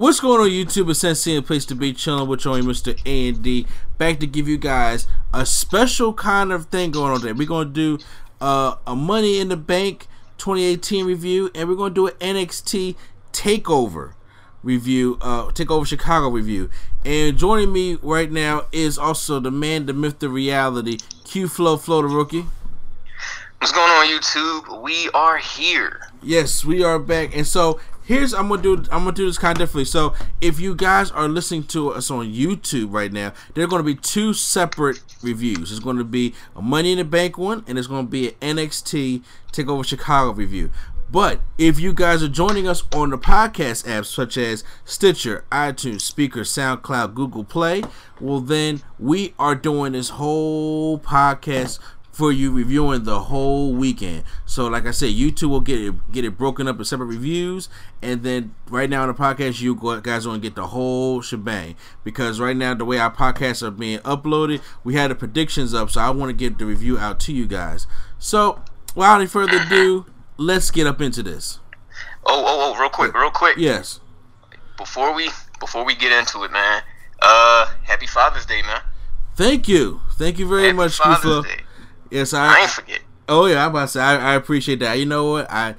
What's going on YouTube? It's Sensei a place to be chilling with your Mr. A and D. Back to give you guys a special kind of thing going on today. We're gonna do uh, a Money in the Bank 2018 review, and we're gonna do an NXT Takeover review, uh, Takeover Chicago review. And joining me right now is also the man, the myth, the reality, Q Flow Flow the rookie. What's going on YouTube? We are here. Yes, we are back, and so here's I'm gonna do I'm gonna do this kind of differently. So if you guys are listening to us on YouTube right now, there are gonna be two separate reviews. It's gonna be a Money in the Bank one, and it's gonna be an NXT Takeover Chicago review. But if you guys are joining us on the podcast apps such as Stitcher, iTunes, Spreaker, SoundCloud, Google Play, well then we are doing this whole podcast for you reviewing the whole weekend. So, like I said, you two will get it get it broken up in separate reviews, and then right now in the podcast, you guys want to get the whole shebang because right now the way our podcasts are being uploaded, we had the predictions up, so I want to get the review out to you guys. So, without any further ado, let's get up into this. Oh, oh, oh, real quick, real quick. Yes. Before we before we get into it, man. Uh, happy Father's Day, man. Thank you, thank you very happy much, Father's Kufla. Day. Yes, I. I ain't forget. Oh yeah, I'm about to say I, I appreciate that. You know what? I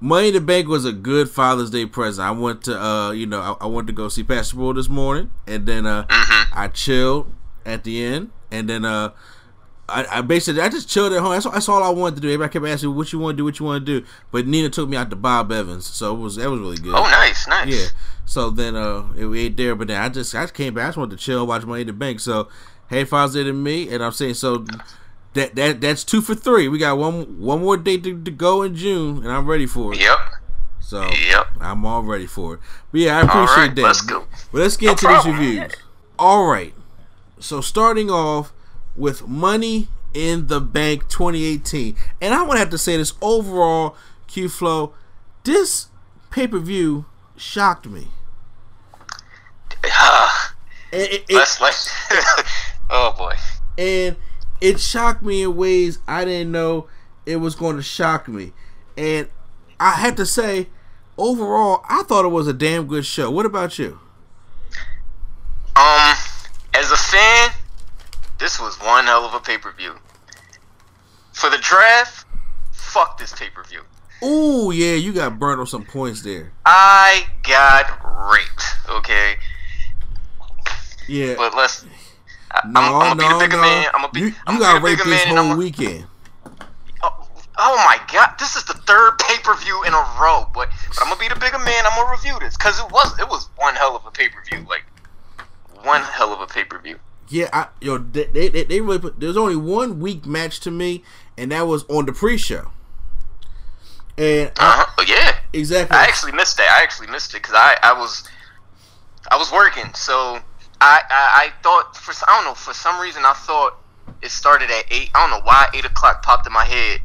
Money in the Bank was a good Father's Day present. I went to uh, you know, I, I went to go see Pastor Bull this morning, and then uh, Mm-hmm. I chilled at the end, and then uh, I, I basically I just chilled at home. That's, all- that's all I wanted to do. Everybody kept asking what you want to do, what you want to do, but Nina took me out to Bob Evans, so it was that was really good. Oh, nice, nice. Yeah. So then uh it, we ate there, but then I just I just came back. I just wanted to chill, watch Money in the Bank. So hey, Father's Day to me, and I'm saying so that that that's two for three. We got one one more date to, to go in June, and I'm ready for it. Yep. So Yep. I'm all ready for it. But yeah, I appreciate right, that. let's go. But let's get No into problem. these reviews. All right. So starting off with Money in the Bank 2018, and I'm gonna have to say this overall, Q Flow, this pay per view shocked me. Ah, And it, it- let's let's. oh boy. and it shocked me in ways I didn't know it was going to shock me. And I have to say, overall, I thought it was a damn good show. What about you? Um, as a fan, this was one hell of a pay per view. For the draft, fuck this pay per view. Ooh, yeah, you got burned on some points there. I got raped. Okay, Yeah. but let's. I, no, I'm, I'm no, gonna be the bigger no. man. I'm gonna be. you I'm you gonna got be the raped this whole I'm, weekend. oh, oh my god, this is the third pay per view in a row. But, but I'm gonna be the bigger man. I'm gonna review this because it was it was one hell of a pay per view. Like one hell of a pay per view. Yeah, I, yo, they, they, they really put. There's only one weak match to me, and that was on the pre-show. And Uh huh. Yeah. exactly, I actually missed that. I actually missed it because I, I was I was working, so I, I I thought for I don't know for some reason I thought it started at eight. I don't know why eight o'clock popped in my head.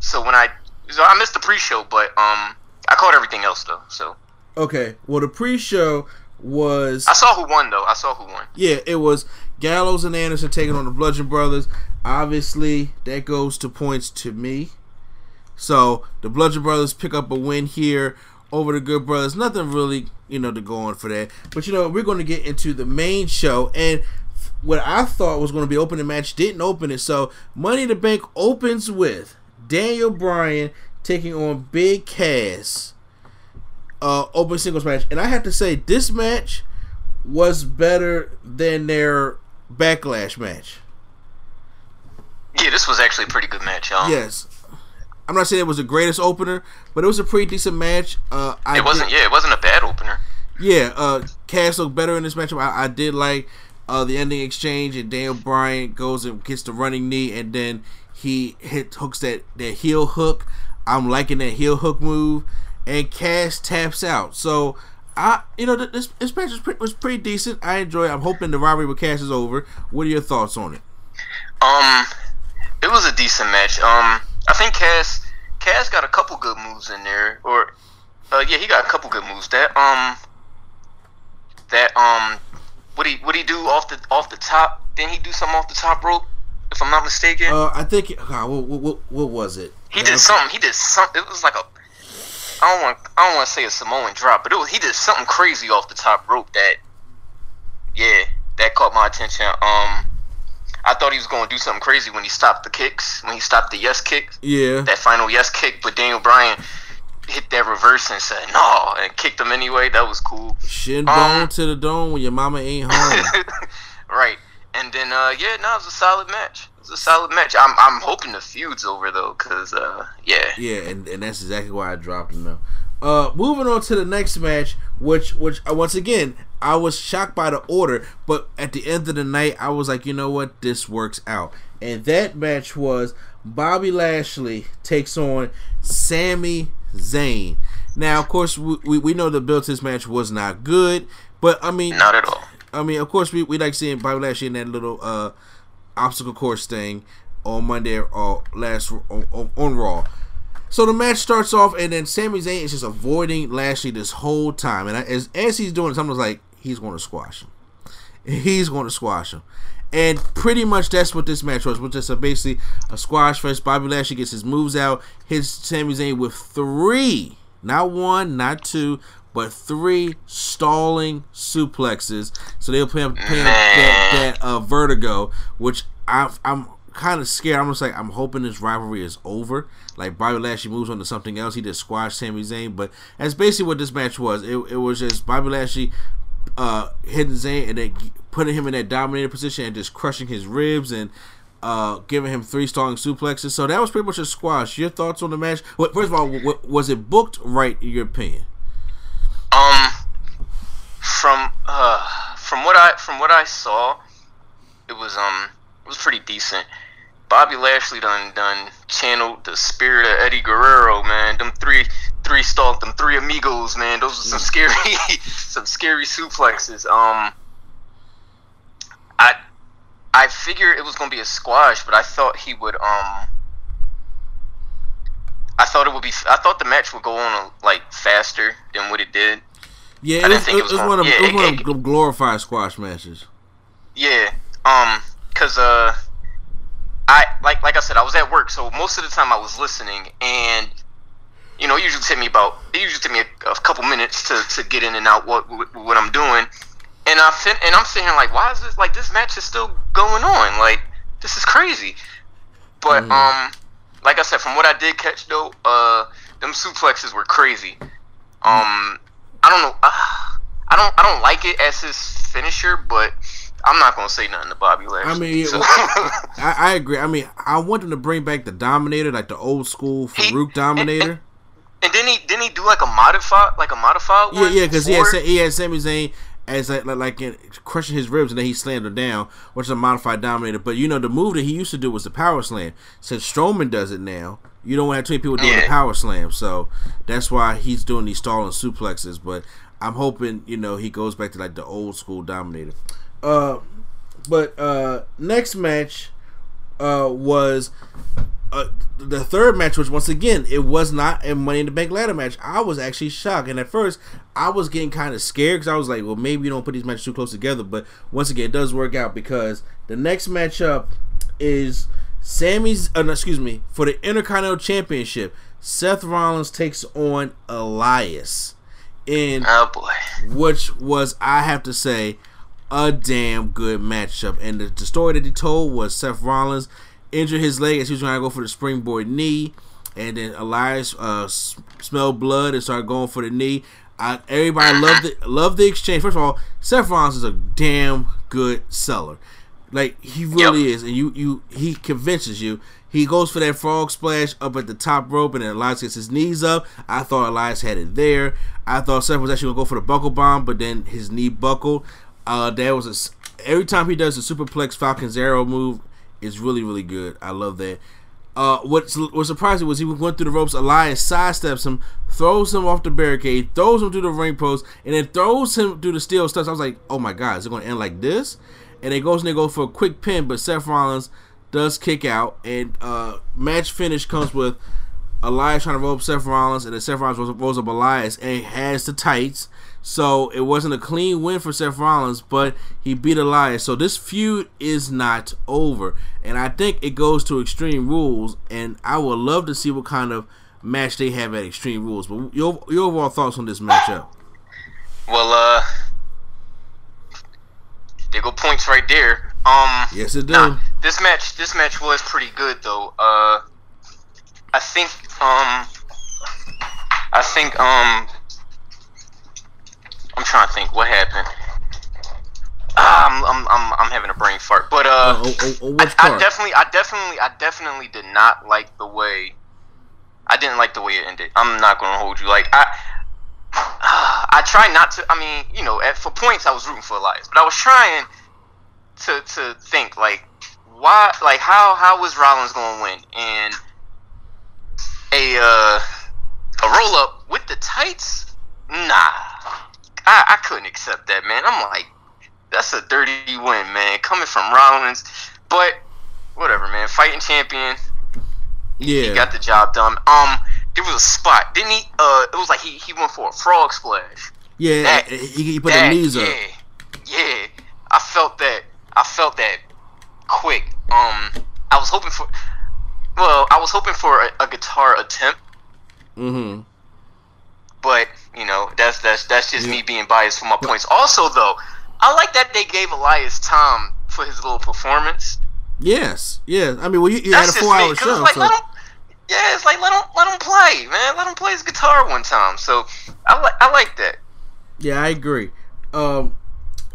So when I so I missed the pre-show, but um I caught everything else though. So okay. Well, the pre-show was I saw who won though. I saw who won. Yeah, it was Gallows and Anderson taking on the Bludgeon Brothers. Obviously, that goes to points to me. So the Bludgeon Brothers pick up a win here over the Good Brothers. Nothing really, you know, to go on for that. But you know, we're going to get into the main show and what I thought was going to be opening match didn't open it. So Money in the Bank opens with Daniel Bryan taking on Big Cass. Uh, open singles match, and I have to say this match was better than their backlash match. Yeah, this was actually a pretty good match, y'all. Yes, I'm not saying it was the greatest opener, but it was a pretty decent match. Uh, I It wasn't. Did, Yeah, it wasn't a bad opener. yeah, uh, Cass looked better in this matchup. I, I did like uh, the ending exchange, and Daniel Bryan goes and gets the running knee, and then he hit hooks that that heel hook. I'm liking that heel hook move, and Cass taps out. So I, you know, this this match was pretty, was pretty decent. I enjoy. it. I'm hoping the rivalry with Cass is over. What are your thoughts on it? Um, it was a decent match. Um, I think Cass Cass got a couple good moves in there, or uh, yeah, he got a couple good moves. That um, that um, what he what he do off the off the top? Didn't he do something off the top rope? If I'm not mistaken, Uh, I think. Uh, what, what, what was it? he did something. He did something. It was like a. I don't want. I don't want to say a Samoan drop, but it was. He did something crazy off the top rope that. Yeah, that caught my attention. Um, I thought he was going to do something crazy when he stopped the kicks. When he stopped the yes kicks. Yeah. that final yes kick, but Daniel Bryan hit that reverse and said no and kicked him anyway. That was cool. Shin bone Um, to the dome when your mama ain't home. right. And then uh yeah, no, it was a solid match. It was a solid match. I'm I'm hoping the feud's over though, cause uh yeah. yeah, and, and that's exactly why I dropped him though. Uh, moving on to the next match, which which uh, once again I was shocked by the order, but at the end of the night I was like, you know what, this works out. And that match was Bobby Lashley takes on Sami Zayn. Now, of course, we, we, we know the build to this match was not good, but I mean, Not at all. I mean, of course, we, we like seeing Bobby Lashley in that little uh, obstacle course thing on Monday or last on, on, on Raw. So the match starts off, and then Sami Zayn is just avoiding Lashley this whole time, and I, as as he's doing, it, someone's like he's going to squash him. He's going to squash him. And pretty much that's what this match was, which is a basically a squash fest. Bobby Lashley gets his moves out, hits Sami Zayn with three, not one, not two, but three stalling suplexes. So they'll play, play that, that uh, vertigo, which I, I'm kind of scared. I'm just like I'm hoping this rivalry is over. Like Bobby Lashley moves on to something else. He just squashed Sami Zayn, but that's basically what this match was. It, it was just Bobby Lashley uh, hitting Zayn and then putting him in that dominator position and just crushing his ribs and uh, giving him three strong suplexes. So that was pretty much a squash. Your thoughts on the match? Well, first of all, was it booked right in your opinion? Um, from uh, from what I from what I saw, it was um it was pretty decent. Bobby Lashley done done channeled the spirit of Eddie Guerrero, man. Them three three stalk, them three amigos, man. Those are some scary some scary suplexes. Um, I I figured it was gonna be a squash, but I thought he would um. I thought it would be. I thought the match would go on like faster than what it did. Yeah, I it didn't was, think it it was was gonna- one of yeah, it was it- one it- of them glorified squash matches. Yeah. Um. Cause uh, I like like I said, I was at work, so most of the time I was listening, and you know, it usually take me about it usually take me a, a couple minutes to, to get in and out what what, what I'm doing, and I fin- and I'm sitting here like, why is this like this match is still going on? Like this is crazy. But Mm. um, like I said, from what I did catch though, uh, them suplexes were crazy. Um, I don't know. Uh, I don't I don't like it as his finisher, but I'm not gonna say nothing to Bobby Lashley. I mean, so- I, I agree. I mean, I want them to bring back the Dominator, like the old school He- Farouk Dominator. and then he didn't he do like a modified like a modified Yeah, one? yeah, because he had he had Sami Zayn as like like, like in, crushing his ribs, and then he slammed him down, which is a modified dominator. But you know, the move that he used to do was the power slam. Since Strowman does it now, you don't have too many people doing the power slam, so that's why he's doing these stalling suplexes. But I'm hoping you know he goes back to like the old school dominator. Uh, but uh, next match uh was uh, the third match, which once again it was not a Money in the Bank ladder match. I was actually shocked, and at first I was getting kind of scared because I was like, well, maybe you don't put these matches too close together. But once again, it does work out because the next matchup is Sammy's. Uh, excuse me, for the Intercontinental Championship. Seth Rollins takes on Elias, in Oh boy. which was I have to say a damn good matchup. And the, the story that he told was Seth Rollins injured his leg as he was trying to go for the springboard knee, and then Elias uh, smelled blood and started going for the knee. I, everybody loved the loved the exchange. First of all, Seth Rollins is a damn good seller. Like he really Yep. is, and you you he convinces you. He goes for that frog splash up at the top rope, and then Elias gets his knees up. I thought Elias had it there. I thought Seth was actually gonna go for the buckle bomb, but then his knee buckled. Uh, was a every time he does the superplex Falcon's arrow move, it's really really good. I love that. Uh, what was surprising was he going through the ropes. Elias sidesteps him, throws him off the barricade, throws him through the ring post, and then throws him through the steel steps. I was like, oh my god, is it going to end like this? And it goes and they go for a quick pin, but Seth Rollins does kick out, and uh, match finish comes with Elias trying to roll up Seth Rollins, and then Seth Rollins rolls up Elias and has the tights. So it wasn't a clean win for Seth Rollins, but he beat Elias. So this feud is not over. And I think it goes to Extreme Rules, and I would love to see what kind of match they have at Extreme Rules. But your, your overall thoughts on this matchup? Well, uh, there go points right there. Um, yes, it does. Nah, this match, this match was pretty good though. Uh, I think, um, I think, um, I'm trying to think what happened. Ah, I'm, I'm, I'm, I'm having a brain fart. But uh, oh, oh, oh, I, I, definitely, I definitely, I definitely did not like the way. I didn't like the way it ended. I'm not gonna hold you. Like I, I try not to. I mean, you know, at, for points, I was rooting for Elias, but I was trying to to think like why, like how how was Rollins gonna win and a uh, a roll up with the tights? Nah. I, I couldn't accept that, man. I'm like, that's a dirty win, man, coming from Rollins. But whatever, man. Fighting champion. Yeah, he got the job done. Um, there was a spot, didn't he? Uh, it was like he, he went for a frog splash. Yeah, that, he, he put that, the knees yeah, up. Yeah, I felt that. I felt that quick. Um, I was hoping for. Well, I was hoping for a, a guitar attempt. Mm-hmm. But you know, that's that's that's just yeah. me being biased for my points. Also, though, I like that they gave Elias time for his little performance. Yes, yeah. I mean, well, you, you had a four-hour show. Like, so. him, yeah, it's like let him let him play, man. Let him play his guitar one time. So I like I like that. Yeah, I agree. Um,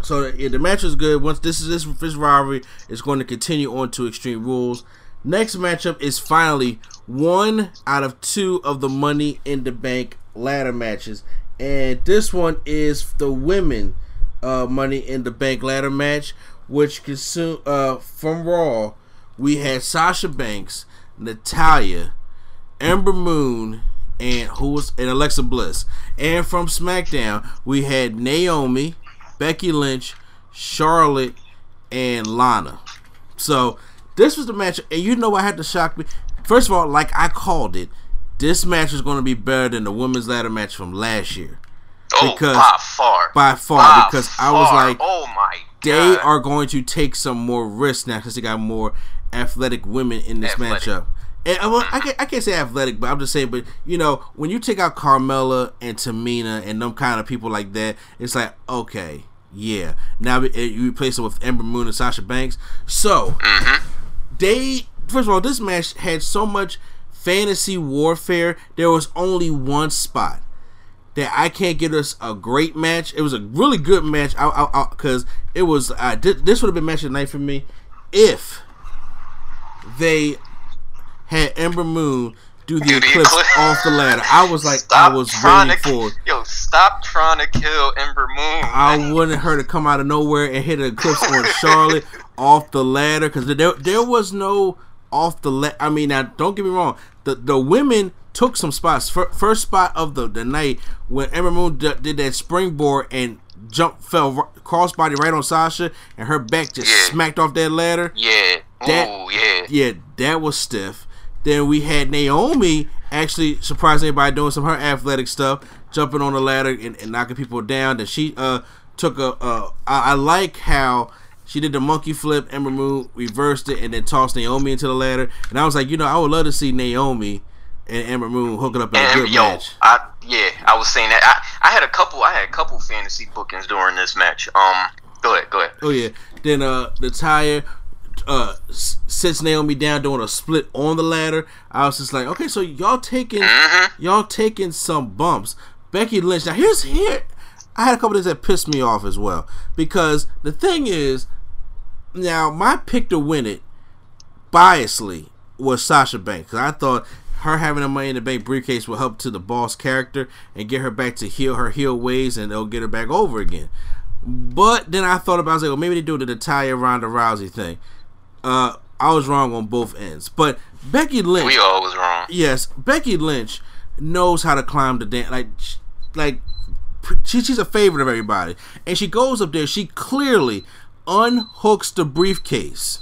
so yeah, the match is good. Once this is this this rivalry is going to continue on to Extreme Rules. Next matchup is finally one out of two of the Money in the Bank ladder matches, and this one is the women uh, Money in the Bank ladder match, which consume uh, from Raw. We had Sasha Banks, Natalya, Ember Moon, and who was and Alexa Bliss. And from SmackDown, we had Naomi, Becky Lynch, Charlotte, and Lana. So this was the match, and you know what had to shock me. First of all, like I called it, this match is going to be better than the women's ladder match from last year. Oh, because by far, by far, by because far. I was like, oh my, God. they are going to take some more risks now because they got more athletic women in this athletic. matchup. And uh, well, I can't, I can't say athletic, but I'm just saying. But you know, when you take out Carmella and Tamina and them kind of people like that, it's like okay, yeah. Now you replace it with Ember Moon and Sasha Banks. So mm-hmm. they first of all, this match had so much fantasy warfare, there was only one spot that I can't get us a great match. It was a really good match because it was uh, this would have been match of the night for me if they had Ember Moon do the eclipse off the ladder. I was like, stop I was waiting for it. Yo, stop trying to kill Ember Moon. I wanted her to come out of nowhere and hit an eclipse on Charlotte off the ladder because there there was no off the let. I mean, now don't get me wrong. The the women took some spots. First spot of the, the night when Ember Moon d- did that springboard and jump fell crossbody right on Sasha and her back just yeah. smacked off that ladder. Yeah. That, Ooh, yeah. Yeah, that was stiff. Then we had Naomi actually surprising everybody doing some her athletic stuff, jumping on the ladder and, and knocking people down. That she uh took a uh I, I like how she did the monkey flip. Ember Moon reversed it and then tossed Naomi into the ladder. And I was like, you know, I would love to see Naomi and Ember Moon hooking up in and, a good yo, match. I, yeah, I was saying that. I, I had a couple. I had a couple fantasy bookings during this match. Um, go ahead, go ahead. Oh yeah. Then uh, the tire uh sits Naomi down doing a split on the ladder. I was just like, okay, so y'all taking mm-hmm. y'all taking some bumps. Becky Lynch. Now here's here. I had a couple of things that pissed me off as well because the thing is now my pick to win it biasly was Sasha Banks. I thought her having a money in the bank briefcase will help to the boss character and get her back to heal her heel ways and it'll get her back over again. But then I thought about I was like, well maybe they do the Natalya Ronda Rousey thing. Uh I was wrong on both ends. But Becky Lynch. We all was wrong. Yes, Becky Lynch knows how to climb the dance. Like, like she, she's a favorite of everybody, and she goes up there. She clearly unhooks the briefcase,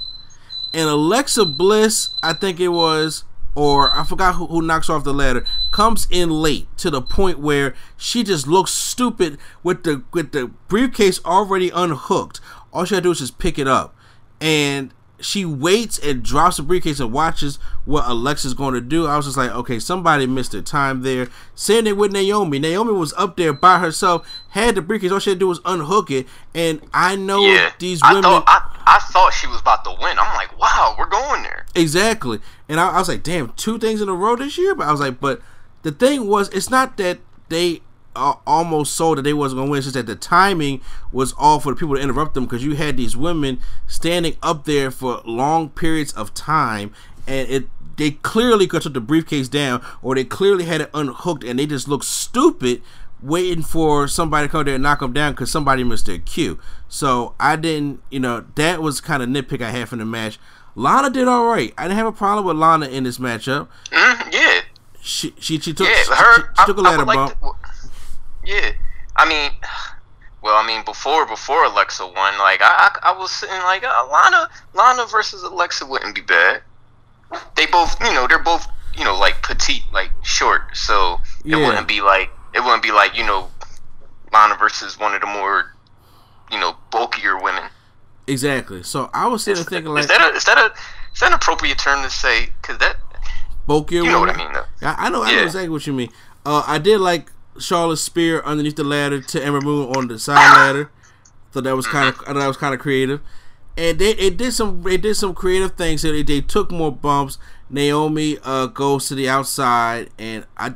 and Alexa Bliss, I think it was, or I forgot who, who knocks off the ladder, comes in late to the point where she just looks stupid with the with the briefcase already unhooked. All she had to do is just pick it up, and she waits and drops the briefcase and watches what Alexa's going to do. I was just like, okay, somebody missed their time there. Same thing with Naomi. Naomi was up there by herself, had the briefcase. All she had to do was unhook it. And I know Yeah, these I women. thought I, I thought she was about to win. I'm like, wow, we're going there. Exactly. And I, I was like, damn, two things in a row this year. But I was like, but the thing was, it's not that they uh, almost saw that they wasn't going to win. It's just that the timing was off for the people to interrupt them because you had these women standing up there for long periods of time, and it they clearly could took the briefcase down, or they clearly had it unhooked, and they just looked stupid waiting for somebody to come there and knock them down because somebody missed their cue. So I didn't, you know, that was kind of nitpick I had from the match. Lana did all right. I didn't have a problem with Lana in this matchup. Mm, yeah, She she, she took yeah. her, she, she took a I- ladder would bump. like to- yeah, I mean, well, I mean, before before Alexa won, like I I, I was sitting like uh, Lana Lana versus Alexa wouldn't be bad. They both, you know, they're both, you know, like petite, like short, so Yeah. it wouldn't be like it wouldn't be like you know, Lana versus one of the more, you know, bulkier women. Exactly. So I was sitting there thinking like is that a is that a is that an appropriate term to say? Because that bulkier. you know what I mean, though. I, I know. I know exactly what you mean. Uh, I did like Charlotte's spear underneath the ladder to Ember Moon on the side ladder. So that was kind of that was kind of creative. And they it did some it did some creative things. So they, they took more bumps. Naomi uh, goes to the outside, and I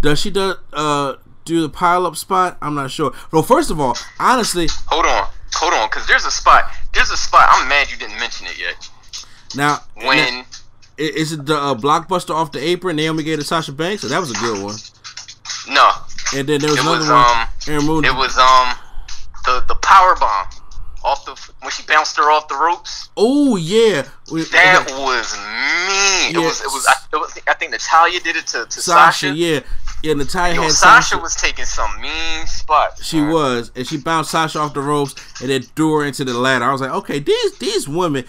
does she do uh do the pile up spot? I'm not sure. Well, first of all, honestly, Hold on, hold on, because there's a spot. There's a spot. I'm mad you didn't mention it yet. now When is it the uh, blockbuster off the apron? Naomi gave to Sasha Banks, so that was a good one. no, And then there was it another was one. um, Aaron it was um, the the power bomb off the when she bounced her off the ropes. Oh yeah, That okay. was mean. Yeah. It was it was I, it was I think Natalya did it to, to Sasha, Sasha. yeah, yeah. Natalya Yo, had Sasha, Sasha. was taking some mean spots. she man. was, and she bounced Sasha off the ropes and then threw her into the ladder. I was like, okay, these these women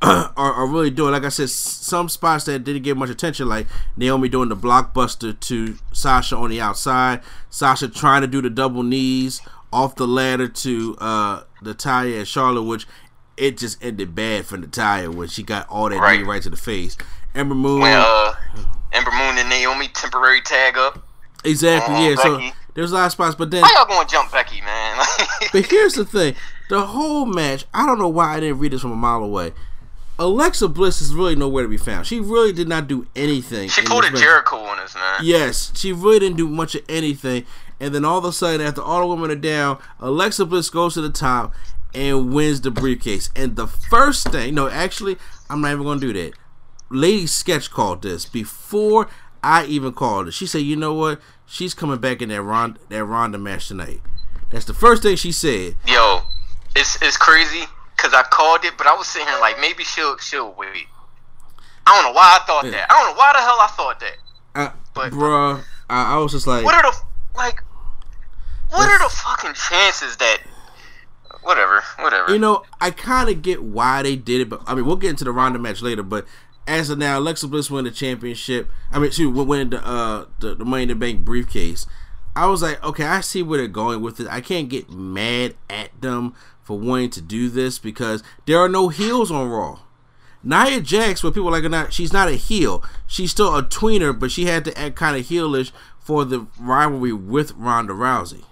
are, are really doing. Like I said, some spots that didn't get much attention, like Naomi doing the blockbuster to Sasha on the outside, Sasha trying to do the double knees off the ladder to uh Natalya and Charlotte, which it just ended bad for Natalya when she got all that Right. knee right to the face. Ember Moon. When uh, Ember Moon and Naomi temporary tag up. Exactly, Uh-uh, yeah. So there's a lot of spots, but then How y'all gonna jump Becky, man? but here's the thing: the whole match. I don't know why I didn't read this from a mile away. Alexa Bliss is really nowhere to be found. She really did not do anything. she pulled a. Jericho on us, man. Yes, she really didn't do much of anything. And then all of a sudden, after all the women are down, Alexa Bliss goes to the top and wins the briefcase. And the first thing, no, actually, I'm not even going to do that. Lady Sketch called this before I even called it. She said, "You know what? She's coming back in that Ronda, that Ronda match tonight." That's the first thing she said. Yo, it's it's crazy because I called it, but I was sitting here like maybe she'll she'll wait. I don't know why I thought Yeah. that. I don't know why the hell I thought that. Uh, But- bruh, I, I was just like, What are the like? What are the fucking chances that? Whatever, whatever. you know, I kind of get why they did it, but I mean, we'll get into the Ronda match later. But as of now, Alexa Bliss won the championship. I mean, she won the uh the, the Money in the Bank briefcase. I was like, okay, I see where they're going with it. I can't get mad at them for wanting to do this because there are no heels on Raw. Nia Jax, what people like not, she's not a heel. She's still a tweener, but she had to act kind of heelish for the rivalry with Ronda Rousey.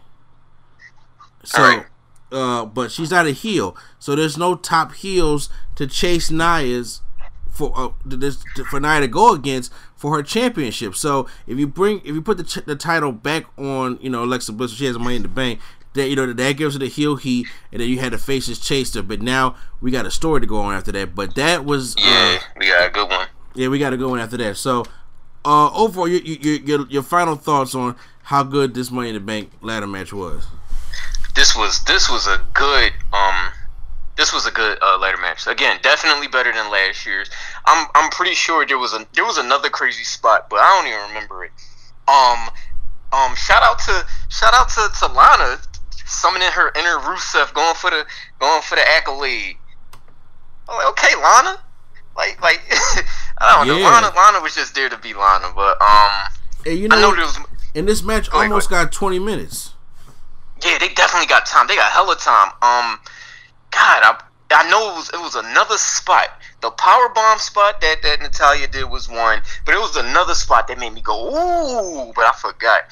So, uh, but she's not a heel, so there's no top heels to chase Nia's for uh, this, for Nia to go against for her championship. So if you bring if you put the, ch- the title back on you know Alexa Bliss, she has money in the bank. That you know that gives her the heel heat, and then you had the faces chase her. But now we got a story to go on after that. But that was yeah, uh, we got a good one. yeah, we got to go in after that. So uh, overall, your, your your your final thoughts on how good this Money in the Bank ladder match was? This was this was a good um this was a good uh, ladder match. Again, definitely better than last year's. I'm I'm pretty sure there was a there was another crazy spot, but I don't even remember it. Um, um, shout out to shout out to, to Lana summoning her inner Rusev, going for the going for the accolade. I'm like, okay, Lana, like like I don't know, Lana Lana was just there to be Lana, but um, And you I know know, there was and this match almost go got 20 minutes. Yeah, they definitely got time. They got hella time. Um, God, I I know it was it was another spot. The power bomb spot that that Natalya did was one, but it was another spot that made me go ooh, but I forgot.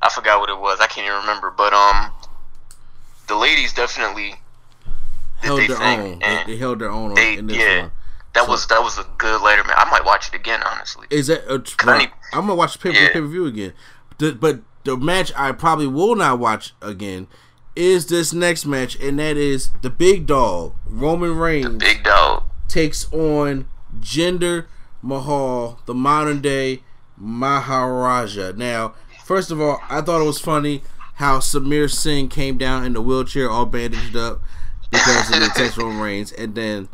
I forgot what it was. I can't even remember. But um, the ladies definitely Held their own. They, they held their own they in this yeah. one. That So- was that was a good later man. I might watch it again, honestly. Is that uh, I need- I'm gonna watch the pay Yeah. per view again, the, but the match I probably will not watch again is this next match, and that is the big dog Roman Reigns Big dog. takes on Jinder Mahal, the modern day Maharaja. Now, first of all, I thought it was funny how Samir Singh came down in the wheelchair all bandaged up because of the text Roman Reigns, and then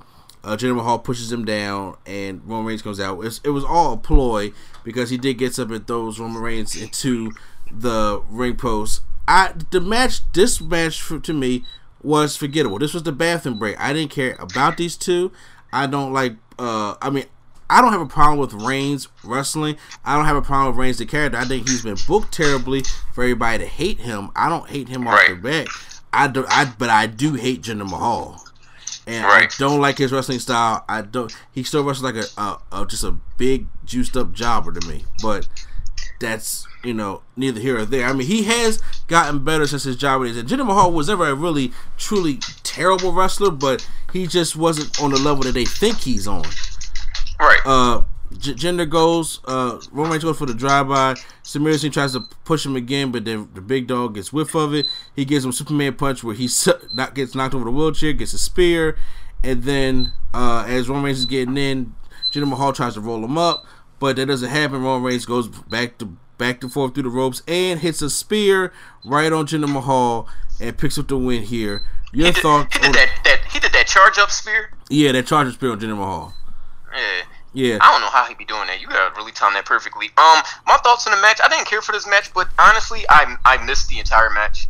uh, Jinder Mahal pushes him down, and Roman Reigns comes out. It's, it was all a ploy because he did get up and throws Roman Reigns into the ring post. I the match, this match for, to me was forgettable. This was the bathroom break. I didn't care about these two. I don't like. Uh, I mean, I don't have a problem with Reigns wrestling. I don't have a problem with Reigns the character. I think he's been booked terribly for everybody to hate him. I don't hate him off Right. the bat. I do. I but I do hate Jinder Mahal. And Right. I don't like his wrestling style. I don't. He still wrestles like a, a, a just a big juiced up jobber to me. But that's you know neither here or there. I mean, he has gotten better since his job days. And Jinder Mahal was never a really truly terrible wrestler, but he just wasn't on the level that they think he's on. Right. Uh, J- Jinder goes. Uh, Roman Reigns goes for the drive by. Samir Singh tries to push him again, but then the big dog gets whiff of it. He gives him Superman punch where he s- not gets knocked over the wheelchair, gets a spear, and then uh, as Roman Reigns is getting in, Jinder Mahal tries to roll him up, but that doesn't happen. Roman Reigns goes back to back and forth through the ropes and hits a spear right on Jinder Mahal and picks up the win here. Your he did, thoughts? he did on- that, that he did that charge up spear. Yeah, that charge up spear on Jinder Mahal. Yeah. Yeah. I don't know how he be doing that. You gotta really time that perfectly. Um, my thoughts on the match. I didn't care for this match, but honestly, I I missed the entire match.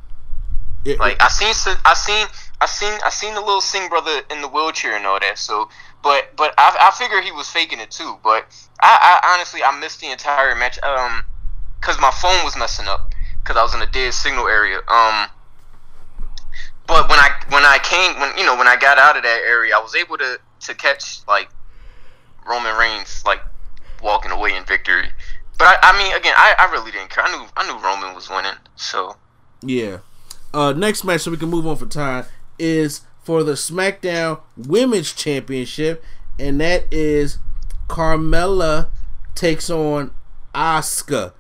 It- Like I seen, I seen, I seen, I seen the little Singh brother in the wheelchair and all that. So, but but I I figure he was faking it too. But I, I honestly I missed the entire match. Um, cause my phone was messing up. Cause I was in a dead signal area. Um. But when I when I came when you know when I got out of that area, I was able to to catch like Roman Reigns like walking away in victory. But I, I mean, again, I, I really didn't care. I knew I knew Roman was winning. So Yeah. Uh, next match, so we can move on for time, is for the SmackDown Women's Championship, and that is Carmella takes on Asuka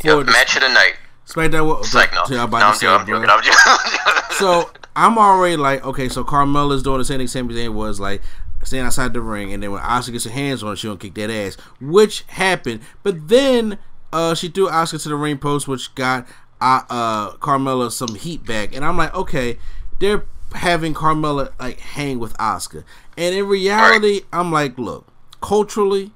for yep, match of the night. SmackDown. Wo- It's like no, I'm no, about I'm to say. I'm joking. I'm joking. So I'm already like, okay, so Carmella's doing the same thing Sami Zayn was like standing outside the ring, and then when Asuka gets her hands on her, she gonna kick that ass, which happened. But then uh, she threw Asuka to the ring post, which got uh, uh, Carmella some heat back, and I'm like, okay, they're having Carmella like hang with Asuka, and in reality, I'm like, look, culturally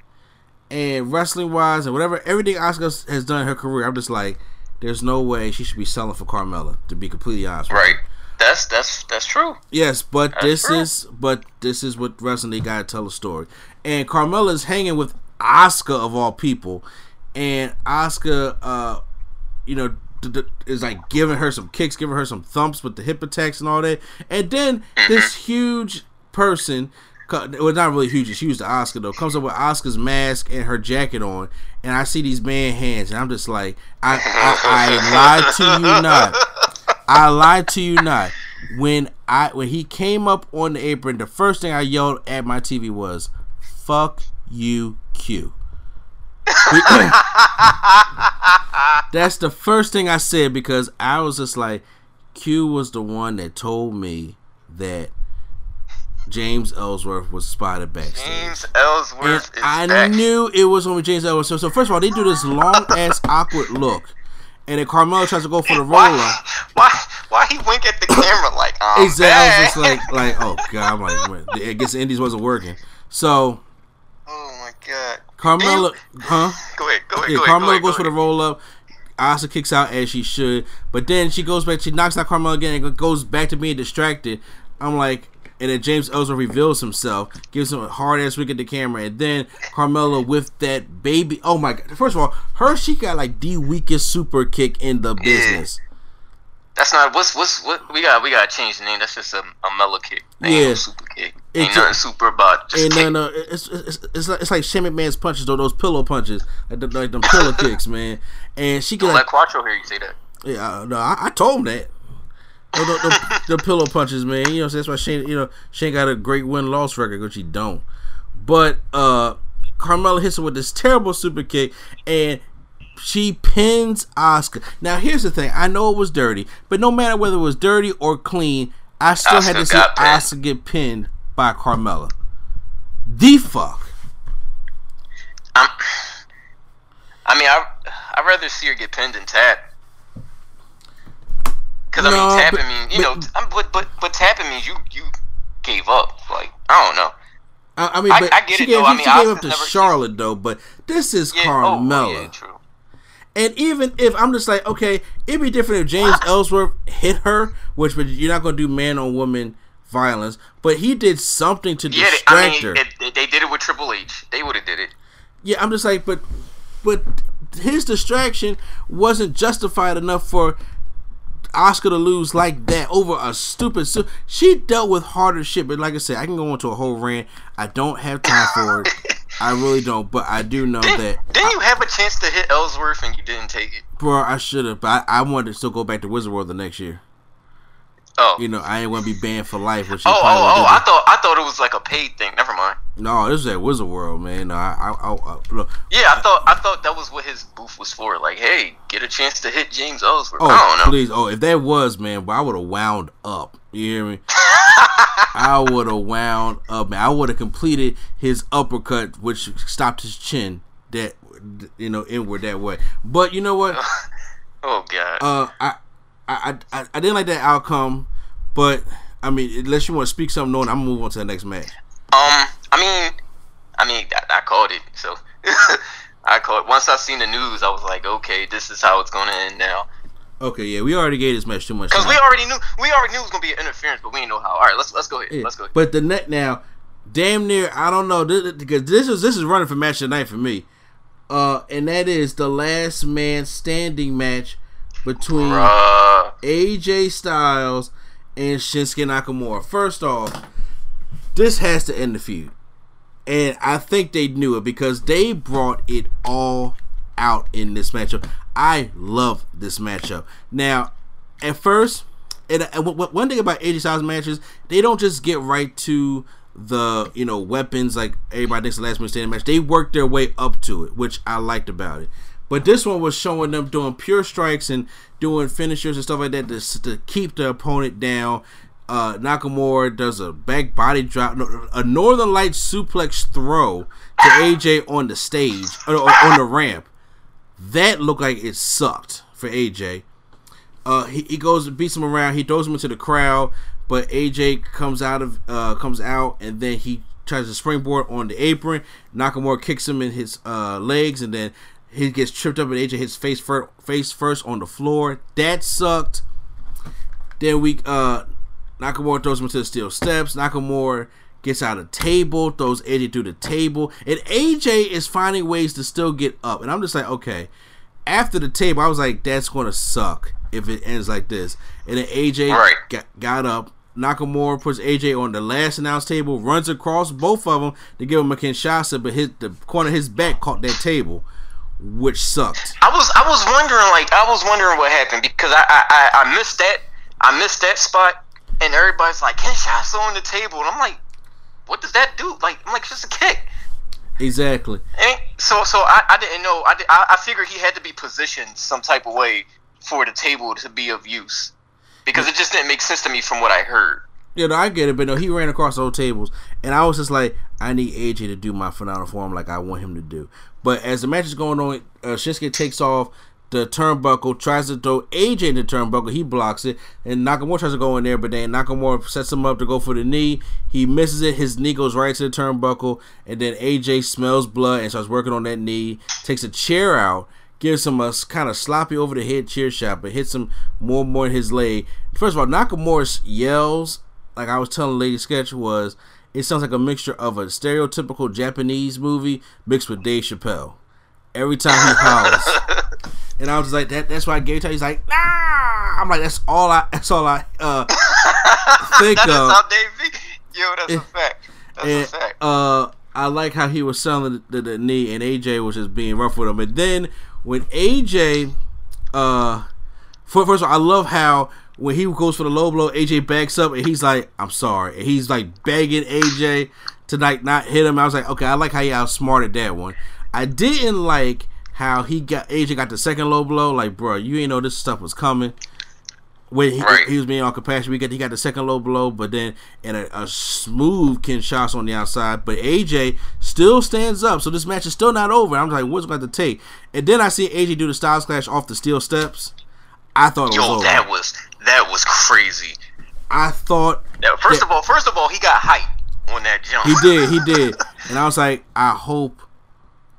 and wrestling wise and whatever everything Asuka has done in her career, I'm just like, there's no way she should be selling for Carmella. To be completely honest, with you. right. That's that's that's true. Yes, but That's this true. is but this is what wrestling they gotta tell a story. And Carmella's hanging with Asuka of all people, and Asuka, uh, you know, d- d- is like giving her some kicks, giving her some thumps with the hip attacks and all that. And then this huge person, co- well, not really huge, it's huge to Asuka though, comes up with Asuka's mask and her jacket on, and I see these man hands, and I'm just like, I, I, I lied to you not. I lied to you not. When I when he came up on the apron, the first thing I yelled at my TV was "Fuck you, Q." That's the first thing I said because I was just like, Q was the one that told me that James Ellsworth was spotted backstage. James And Ellsworth is I back. knew it was only James Ellsworth. So, so first of all, they do this long ass awkward look, and then Carmella tries to go for the roll Why, up. why, why he wink at the camera like, um, Exactly. I was just like, like, oh god, I'm like, man, I guess the Indies wasn't working. So oh my god. Carmella, huh? Go ahead, go ahead, Yeah, go ahead. Carmella go ahead, goes go for the roll up. Asa kicks out as she should, but then she goes back. She knocks out Carmella again and goes back to being distracted. I'm like, and then James Ellsworth reveals himself, gives him a hard ass look at the camera, and then Carmella with that baby. Oh my god! First of all, her she got like the weakest super kick in the business. That's not what's what's what we got. We got to change the name. That's just a, a mellow kick. Ain't Yeah. no super kick. Ain't It's nothing a- super about just And kick. then uh, it's, it's it's like it's like Shane McMahon's punches, though those pillow punches, like, the, like them pillow kicks, man. And she Don't can let like, Quattro hear you say that. Yeah, no, I, I told him that. The, the, the, the pillow punches, man. You know, so that's why Shane. You know, Shane got a great win loss record, which he don't. But uh Carmella hits her with this terrible super kick, and she pins Asuka. Now, here's the thing. I know it was dirty, but no matter whether it was dirty or clean, I still had to see pinned. Asuka get pinned by Carmella. The fuck. I'm, I mean, I I'd rather see her get pinned than tap. Because I No, mean, tapping but- means you know, but- I'm, but but but tapping means you you gave up. Like I don't know. I, I mean, I- but I get she it, gave, though. I she mean, gave up to Charlotte, though. But this is Yeah, Carmella. Oh, yeah, true. And even if I'm just like, okay, it'd be different if James Ellsworth hit her, which but you're not gonna do man on woman violence, but he did something to Yeah, distract I mean, her. they did it with Triple H. They would have did it. yeah, I'm just like, but but his distraction wasn't justified enough for Asuka to lose like that over a stupid. Su- she dealt with harder shit, but like I said, I can go into a whole rant. I don't have time for it. I really don't, but I do know Didn't, that, didn't you have a chance to hit Ellsworth and you didn't take it? bro. I should have, but I, I wanted to still go back to Wizard World the next year. Oh, You know, I ain't want to be banned for life. Which oh, oh, oh! did. I thought I thought it was like a paid thing. Never mind. No, this is at Wizard World, man. No, I, I, I, I look. Yeah, I thought I thought that was what his booth was for. Like, hey, get a chance to hit James Ellsworth. Oh, I don't know. please. Oh, if that was, man, but I would have wound up. You hear me? I would have wound up, man. I would have completed his uppercut, which stopped his chin. That you know, inward that way. But you know what? Oh god. Uh, I, I, I, I didn't like that outcome. But I mean, unless you want to speak something on, I'm gonna move on to the next match. Um, I mean, I mean, I, I called it. So I called. Once I seen the news, I was like, okay, this is how it's gonna end now. Okay, yeah, we already gave this match too much. Because time. we already knew, we already knew it was gonna be an interference, but we didn't know how. All right, let's let's go ahead. Yeah, Let's go. Ahead. But the net now, damn near, I don't know this, because this is this is running for match tonight for me. Uh, and that is the last man standing match between Bruh. AJ Styles and Shinsuke Nakamura. First off, this has to end the feud. And I think they knew it because they brought it all out in this matchup. I love this matchup. Now, at first, and, one thing about AJ Styles matches, they don't just get right to the you know weapons like everybody thinks the last man standing match. They work their way up to it, which I liked about it. But this one was showing them doing pure strikes and doing finishers and stuff like that to, to keep the opponent down. Uh, Nakamura does a back body drop, a Northern Light suplex throw to AJ on the stage, or on the ramp. That looked like it sucked for AJ. Uh, he, he goes and beats him around. He throws him into the crowd, but AJ comes out of uh, comes out and then he tries to springboard on the apron. Nakamura kicks him in his uh, legs, and then he gets tripped up, and AJ hits face first, face first on the floor. That sucked. Then we uh, Nakamura throws him to the steel steps. Nakamura gets out of table, throws AJ through the table, and AJ is finding ways to still get up. And I'm just like, okay. After the table, I was like, that's gonna suck if it ends like this. And then AJ Right. got, got up. Nakamura puts AJ on the last announced table, runs across both of them to give him a Kinshasa, but his the corner of his back caught that table, which sucked. I was I was wondering like I was wondering what happened because I I, I, I missed that I missed that spot and everybody's like Kinshasa on the table? And I'm like what does that do? Like I'm like it's just a kick. Exactly. and so so I, I didn't know I, did, I I figured he had to be positioned some type of way for the table to be of use because it just didn't make sense to me from what I heard. Yeah, no, I get it, but no, he ran across those tables, and I was just like, I need AJ to do my phenomenal forearm like I want him to do. But as the match is going on, uh, Shinsuke takes off the turnbuckle, tries to throw AJ in the turnbuckle. He blocks it, and Nakamura tries to go in there, but then Nakamura sets him up to go for the knee. He misses it. His knee goes right to the turnbuckle, and then AJ smells blood and starts working on that knee. Takes a chair out, gives him a kind of sloppy over the head chair shot, but hits him more and more in his leg. First of all, Nakamura yells like I was telling Lady Sketch was. It sounds like a mixture of a stereotypical Japanese movie mixed with Dave Chappelle. Every time he howls. And I was like, that. That's why I gave it to He's like, nah. I'm like, that's all I. That's all I uh, think that of. how Dave. Yo, that's a fact. That's and, a fact. Uh, I like how he was selling the, the, the, knee, and AJ was just being rough with him. And then when AJ, uh, first of all, I love how when he goes for the low blow, AJ backs up and he's like, "I'm sorry," and he's like begging AJ to like not hit him. I was like, okay, I like how he outsmarted that one. I didn't like how he got AJ got the second low blow. Like, bro, you ain't know this stuff was coming. When he, Right. he was being on compassion, we got he got the second low blow, but then and a, a smooth Kinshasa on the outside. But AJ still stands up, so this match is still not over. I'm like, what's going to take? And then I see AJ do the Styles Clash off the steel steps. I thought it was Yo, over. that was that was crazy. I thought Now, first Yeah. of all, first of all, he got hype on that jump. He did, he did, and I was like, I hope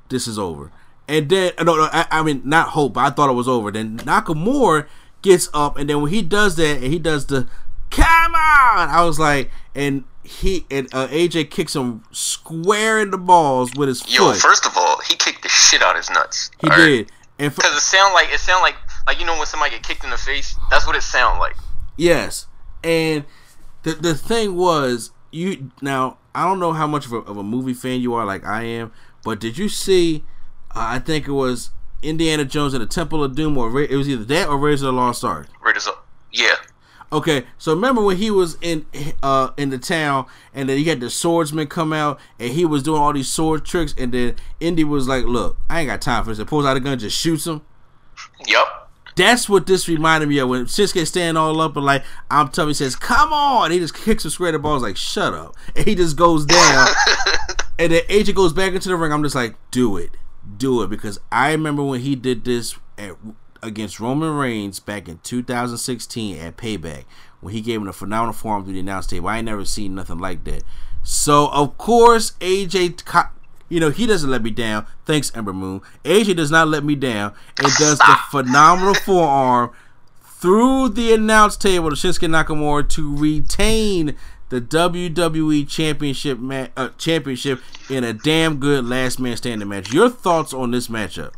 this is over. And then, no, no, I, I mean, not hope. But I thought it was over. Then Nakamura gets up, and then when he does that, and he does the come on, I was like, and he and uh, AJ kicks him square in the balls with his foot. Yo, first of all, he kicked the shit out of his nuts. he did, and Because it sound like it sound like like you know when somebody get kicked in the face. That's what it sound like. Yes, and the the thing was, you now I don't know how much of a, of a movie fan you are, like I am, but did you see? Uh, I think it was Indiana Jones and the Temple of Doom, or Ra- it was either that or Raiders of the Lost Ark. Raiders up. Yeah. Okay, so remember when he was in uh in the town, and then he had the swordsman come out, and he was doing all these sword tricks, and then Indy was like, "Look, I ain't got time for this." And pulls out a gun, just shoots him. Yup. That's what this reminded me of when Shinsuke stand all up and like I'm telling he says, "Come on!" He just kicks him square the balls like, "Shut up!" And he just goes down, and then AJ goes back into the ring. I'm just like, "Do it, do it," because I remember when he did this at, against Roman Reigns back in 2016 at Payback when he gave him a phenomenal forearm through the announce table. I ain't never seen nothing like that. So of course AJ. You know, he doesn't let me down. Thanks, Ember Moon. AJ does not let me down and does the phenomenal forearm through the announce table to Shinsuke Nakamura to retain the WWE Championship ma- uh, championship in a damn good last man standing match. Your thoughts on this matchup?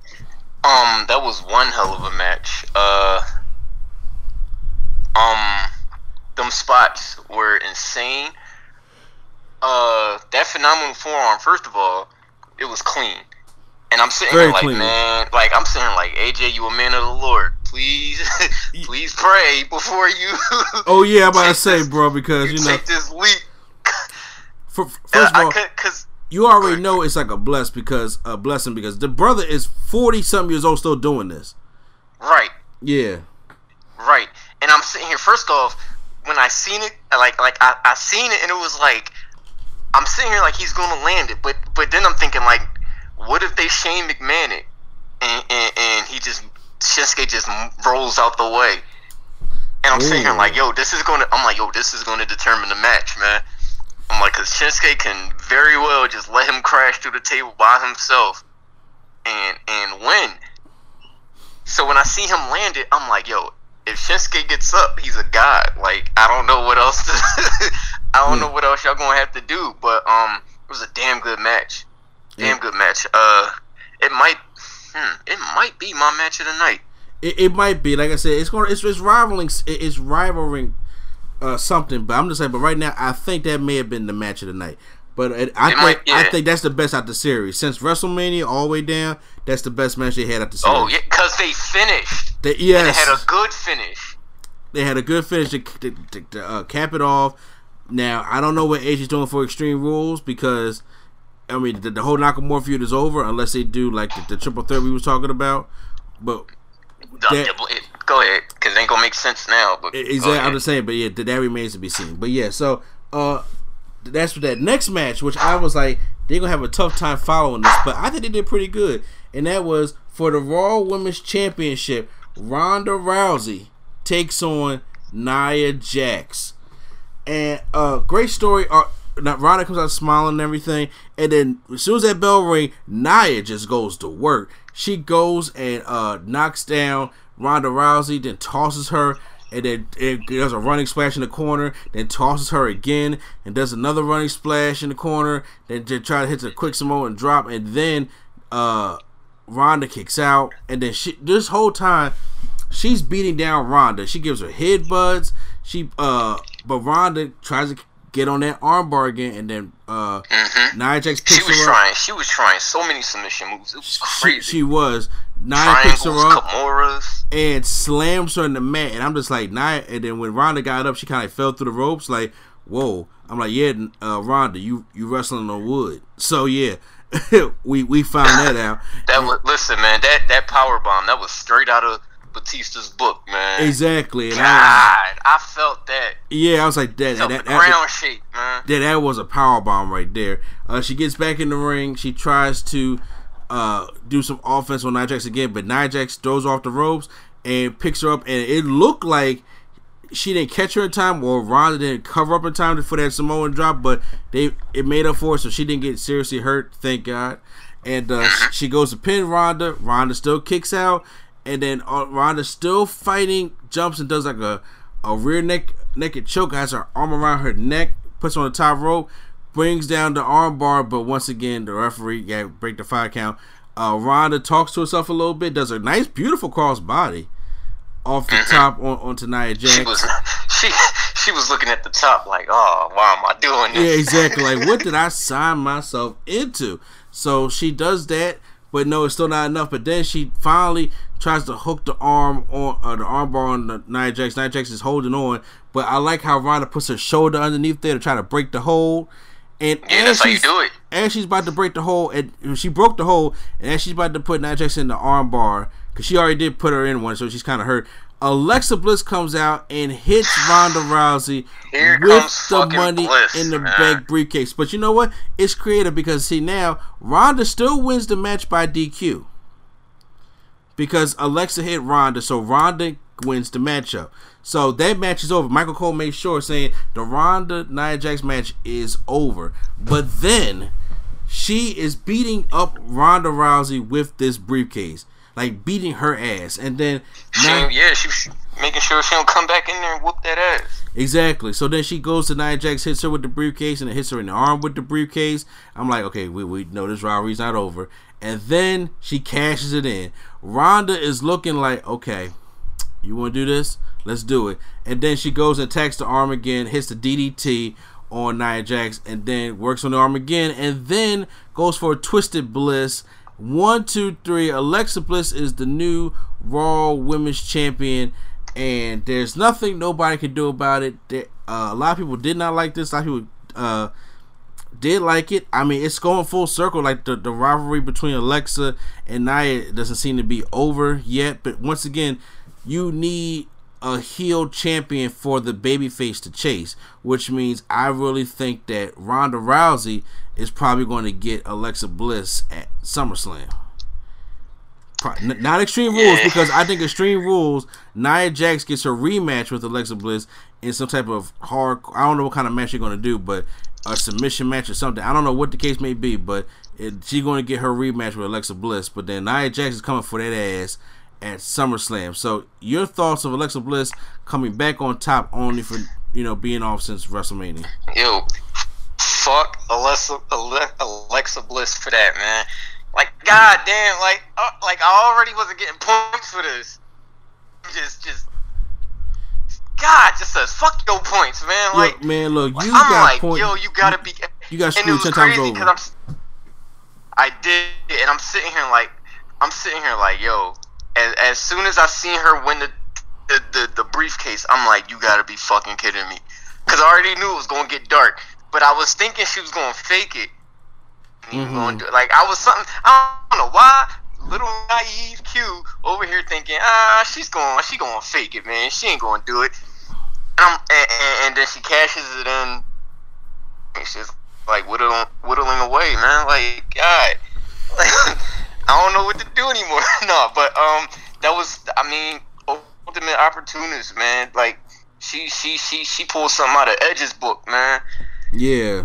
Um, that was one hell of a match. Uh, um, them spots were insane. Uh, that phenomenal forearm. First of all, it was clean, and I'm sitting Very here like, clean. man, like I'm sitting like, AJ, you a man of the Lord. Please, please pray before you. Oh yeah, I'm about to say, this- bro, because you you know, take this leap. for, first of all, cause you already know it's like a bless because a blessing because the brother is forty something years old still doing this. right, Yeah, Right. And I'm sitting here. First off, when I seen it, like like I, I seen it, and it was like I'm sitting here like he's gonna land it, but but then I'm thinking like, what if they Shane McMahon it, and and, and he just Shinsuke just rolls out the way, and I'm sitting here like, yo, this is gonna. I'm like, yo, this is gonna determine the match, man. I'm like, cause Shinsuke can very well just let him crash through the table by himself, and and win. So when I see him land it, I'm like, yo, if Shinsuke gets up, he's a god. Like I don't know what else. To, I don't Yeah. know what else y'all gonna have to do. But um, it was a damn good match. Damn Yeah. good match. Uh, it might, hmm, it might be my match of the night. it, it might be like I said, it's gonna it's it's rivaling it's rivaling uh, something, but I'm just saying. But right now, I think that may have been the match of the night. But it, I It think might- I think that's the best out the series since WrestleMania all the way down. That's the best match they had at the series. Oh yeah, cause they finished. They, And yes, it had a good finish. they had a good finish to, to, to, to, uh, cap it off. Now I don't know what is doing for Extreme Rules because I mean the, the whole Nakamura feud is over unless they do like the, the triple threat we was talking about. But That- it- go ahead, cause it ain't gonna make sense now. But exactly, I'm just saying. But yeah, that, remains to be seen. But yeah, so uh, that's for that next match, which I was like, they're gonna have a tough time following this. But I think they did pretty good, and that was for the Raw Women's Championship. Ronda Rousey takes on Nia Jax, and uh, great story. Uh, Ronda comes out smiling and everything, and then as soon as that bell ring, Nia just goes to work. She goes and uh, knocks down Ronda Rousey, then tosses her, and then it does a running splash in the corner, then tosses her again, and does another running splash in the corner, then to try to hit the quick Samoan drop, and then uh, Ronda kicks out, and then she this whole time she's beating down Ronda. She gives her headbutts. She uh, but Ronda tries to get on that armbar again, and then uh, mm-hmm. Nia Jax She picks was her up. trying. She was trying so many submission moves. It was crazy. she was. Nia picks her up Kimuras. and slams her in the mat, and I'm just like Nia. And then when Ronda got up, she kind of fell through the ropes. Like, whoa! I'm like, yeah, uh, Ronda, you you wrestling on wood. So yeah, we we found that out. That was listen, man. That that power bomb that was straight out of Batista's book, man. Exactly, and God, I felt that. yeah, I was like that. Felt that, that, ground shake, man. Yeah, that was a power bomb right there. Uh, she gets back in the ring. She tries to uh, do some offense on Nia Jax again, but Nia Jax throws off the ropes and picks her up. And it looked like she didn't catch her in time, or Ronda didn't cover up in time for that Samoan drop. But they it made up for it, so she didn't get seriously hurt. Thank God. And uh, she goes to pin Ronda. Ronda still kicks out, and then uh, Ronda still fighting, jumps and does like a a rear neck naked choke. Has her arm around her neck, puts her on the top rope, brings down the armbar. But once again, the referee yeah break the five count. Uh, Ronda talks to herself a little bit, does a nice, beautiful cross body off the top on, onto Nia Jax. She was she she was looking at the top like, oh, why am I doing this? Yeah, exactly. Like, what did I sign myself into? So she does that, but no, it's still not enough. But then she finally tries to hook the arm on uh, the arm bar on the Nia Jax. Nia Jax is holding on, but I like how Ronda puts her shoulder underneath there to try to break the hold. And Yeah, as that's how you she's- do it. As she's about to break the hold, and she broke the hold, and as she's about to put Nia Jax in the arm bar, because she already did put her in one, so she's kind of hurt. Alexa Bliss comes out and hits Ronda Rousey Here with the money Bliss, in the man. briefcase. But you know what? It's creative because see now Ronda still wins the match by DQ because Alexa hit Ronda, so Ronda wins the matchup. So that match is over. Michael Cole made sure saying the Ronda Nia Jax match is over. But then she is beating up Ronda Rousey with this briefcase, like beating her ass, and then She, Nia- yeah, she was making sure she don't come back in there and whoop that ass. Exactly. So then she goes to Nia Jax, hits her with the briefcase, and it hits her in the arm with the briefcase. I'm like, okay, we, we know this rivalry's not over. And then she cashes it in. Ronda is looking like, okay, you want to do this? Let's do it. And then she goes and attacks the arm again, hits the DDT on Nia Jax, and then works on the arm again, and then goes for a twisted bliss. One, two, three. Alexa Bliss is the new Raw Women's Champion, and there's nothing nobody can do about it. There, uh, a lot of people did not like this. A lot of people uh, did like it. I mean, it's going full circle. Like the, the rivalry between Alexa and Nia doesn't seem to be over yet. But once again, you need a heel champion for the babyface to chase, which means I really think that Ronda Rousey is probably going to get Alexa Bliss at SummerSlam. Not Extreme Rules Yeah. because I think Extreme Rules, Nia Jax gets her rematch with Alexa Bliss in some type of hard. I don't know what kind of match you're going to do, but a submission match or something. I don't know what the case may be, but she's going to get her rematch with Alexa Bliss. But then Nia Jax is coming for that ass at SummerSlam. So your thoughts of Alexa Bliss coming back on top only for you know being off since WrestleMania? Yo, fuck Alexa, Alexa Bliss for that, man. Like, goddamn, like, uh, like I already wasn't getting points for this. Just, just, God, just says fuck your points, man. Like, look, man, look, you I'm got like, point. yo, you gotta be. you got screwed 10 times over. I'm. I did, and I'm sitting here like, I'm sitting here like, yo. As, as soon as I seen her win the, the the the briefcase, I'm like, you gotta be fucking kidding me, because I already knew it was gonna get dark. But I was thinking she was gonna fake it. And Mhm. gonna do like I was something. I don't know why. Little naive Q over here thinking, ah, she's going, she gonna fake it, man. She ain't gonna do it. And, I'm, and, and, and then she cashes it in. It's just like whittling, whittling away, man. Like God, I don't know what to do anymore. no, but um, that was, I mean, ultimate opportunist, man. Like she, she, she, she pulled something out of Edge's book, man. Yeah.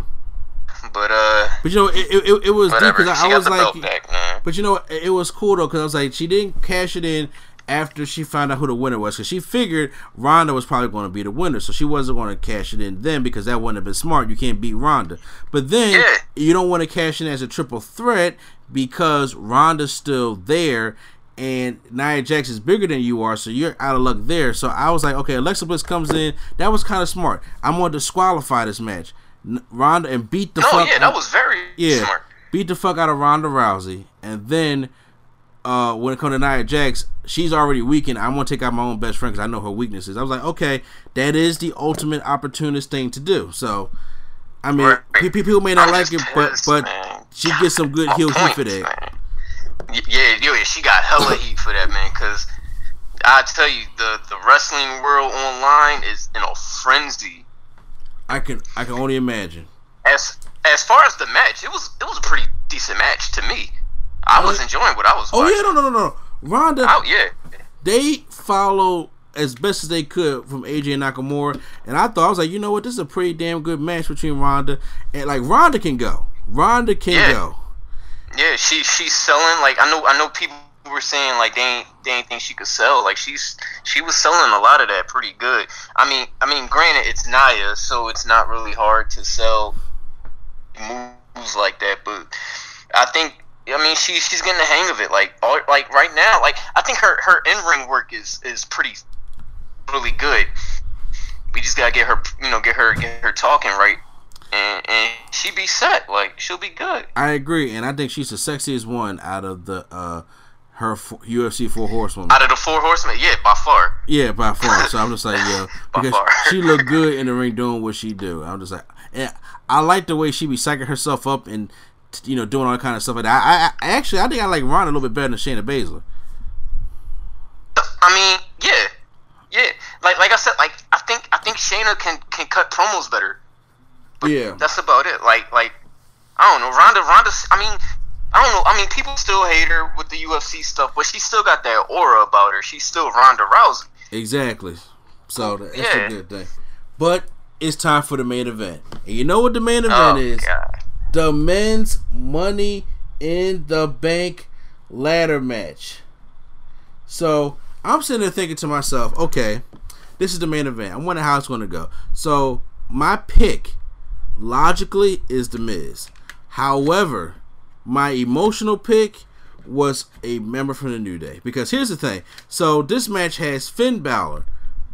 But uh, but you know, it it, it was deep because I, I was like, back, but you know, it was cool though because I was like, she didn't cash it in after she found out who the winner was because she figured Ronda was probably going to be the winner, so she wasn't going to cash it in then because that wouldn't have been smart. You can't beat Ronda, but then yeah. you don't want to cash in as a triple threat because Ronda's still there. And Nia Jax is bigger than you are, so you're out of luck there. So I was like, okay, Alexa Bliss comes in. That was kind of smart. I'm going to disqualify this match. Ronda and beat the no, fuck. yeah, that was very yeah, smart. Beat the fuck out of Ronda Rousey, and then uh, when it comes to Nia Jax, she's already weakened. I'm gonna take out my own best friend because I know her weaknesses. I was like, okay, that is the ultimate opportunist thing to do. So, I mean, right. people may not I'm like it, but but man. She gets some good heel heat for that. Man. Yeah, yeah, she got hella heat for that man. Because I tell you, the the wrestling world online is in a frenzy I can I can only imagine. As as far as the match, it was it was a pretty decent match to me. I oh, was enjoying what I was. Oh watching. yeah, no no no no. Ronda. Oh yeah. They follow as best as they could from AJ Nakamura, and I thought I was like, you know what, this is a pretty damn good match between Ronda and like Ronda can go. Ronda can yeah. go. Yeah, she she's selling like I know I know people were saying like they ain't they ain't think she could sell. Like she's she was selling a lot of that pretty good. I mean I mean granted it's Nia, so it's not really hard to sell moves like that, but I think I mean she she's getting the hang of it. Like all, like right now, like I think her her in ring work is is pretty really good. We just gotta get her you know get her get her talking right she be set. Like she'll be good. I agree, and I think she's the sexiest one out of the uh, her UFC four horsewomen. Out of the four horsemen, yeah, by far. Yeah, by far. So I'm just like, yeah, because she looked good in the ring doing what she do. I'm just like, and I like the way she be psyching herself up and you know doing all that kind of stuff like that. I, I actually I think I like Ron a little bit better than Shayna Baszler. I mean, yeah, yeah. Like like I said, like I think I think Shayna can can cut promos better. Yeah, that's about it. Like like I don't know, Ronda. Ronda. I mean, I don't know. I mean, people still hate her with the UFC stuff, but she still got that aura about her. She's still Ronda Rousey. Exactly. So that's Yeah. a good thing. But it's time for the main event. And you know what the main event Oh is? God. The men's money in the bank ladder match. So I'm sitting there thinking to myself, okay, this is the main event. I wonder how it's going to go. So my pick, logically, is the Miz. However, my emotional pick was a member from the New Day because here's the thing. So this match has Finn Balor,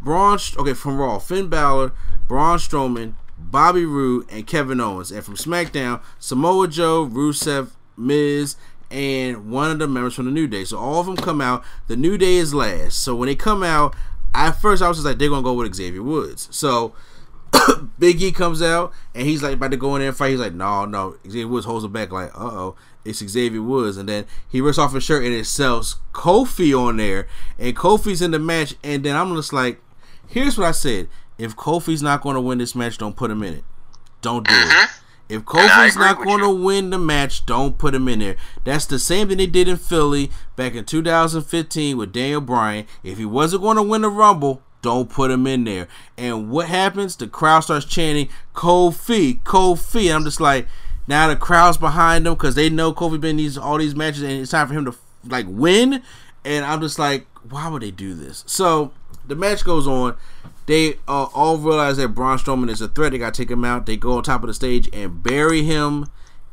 Braun, okay, from Raw, Finn Balor, Braun Strowman, Bobby Roode, and Kevin Owens, and from SmackDown, Samoa Joe, Rusev, Miz, and one of the members from the New Day. So all of them come out. The New Day is last. So when they come out, at first I was just like, they're gonna go with Xavier Woods. So Big E comes out and he's like about to go in there and fight. He's like, no, no. Xavier Woods holds him back, like, uh oh, it's Xavier Woods. And then he rips off his shirt and it sells Kofi on there. And Kofi's in the match. And then I'm just like, here's what I said. If Kofi's not going to win this match, don't put him in it. Don't do it. If Kofi's not going to win the match, don't put him in there. That's the same thing they did in Philly back in 2015 with Daniel Bryan. If he wasn't going to win the Rumble, don't put him in there. And what happens? The crowd starts chanting Kofi, Kofi. And I'm just like, now the crowd's behind him because they know Kofi been these all these matches, and it's time for him to like win. And I'm just like, why would they do this? So the match goes on. They uh, all realize that Braun Strowman is a threat. They got to take him out. They go on top of the stage and bury him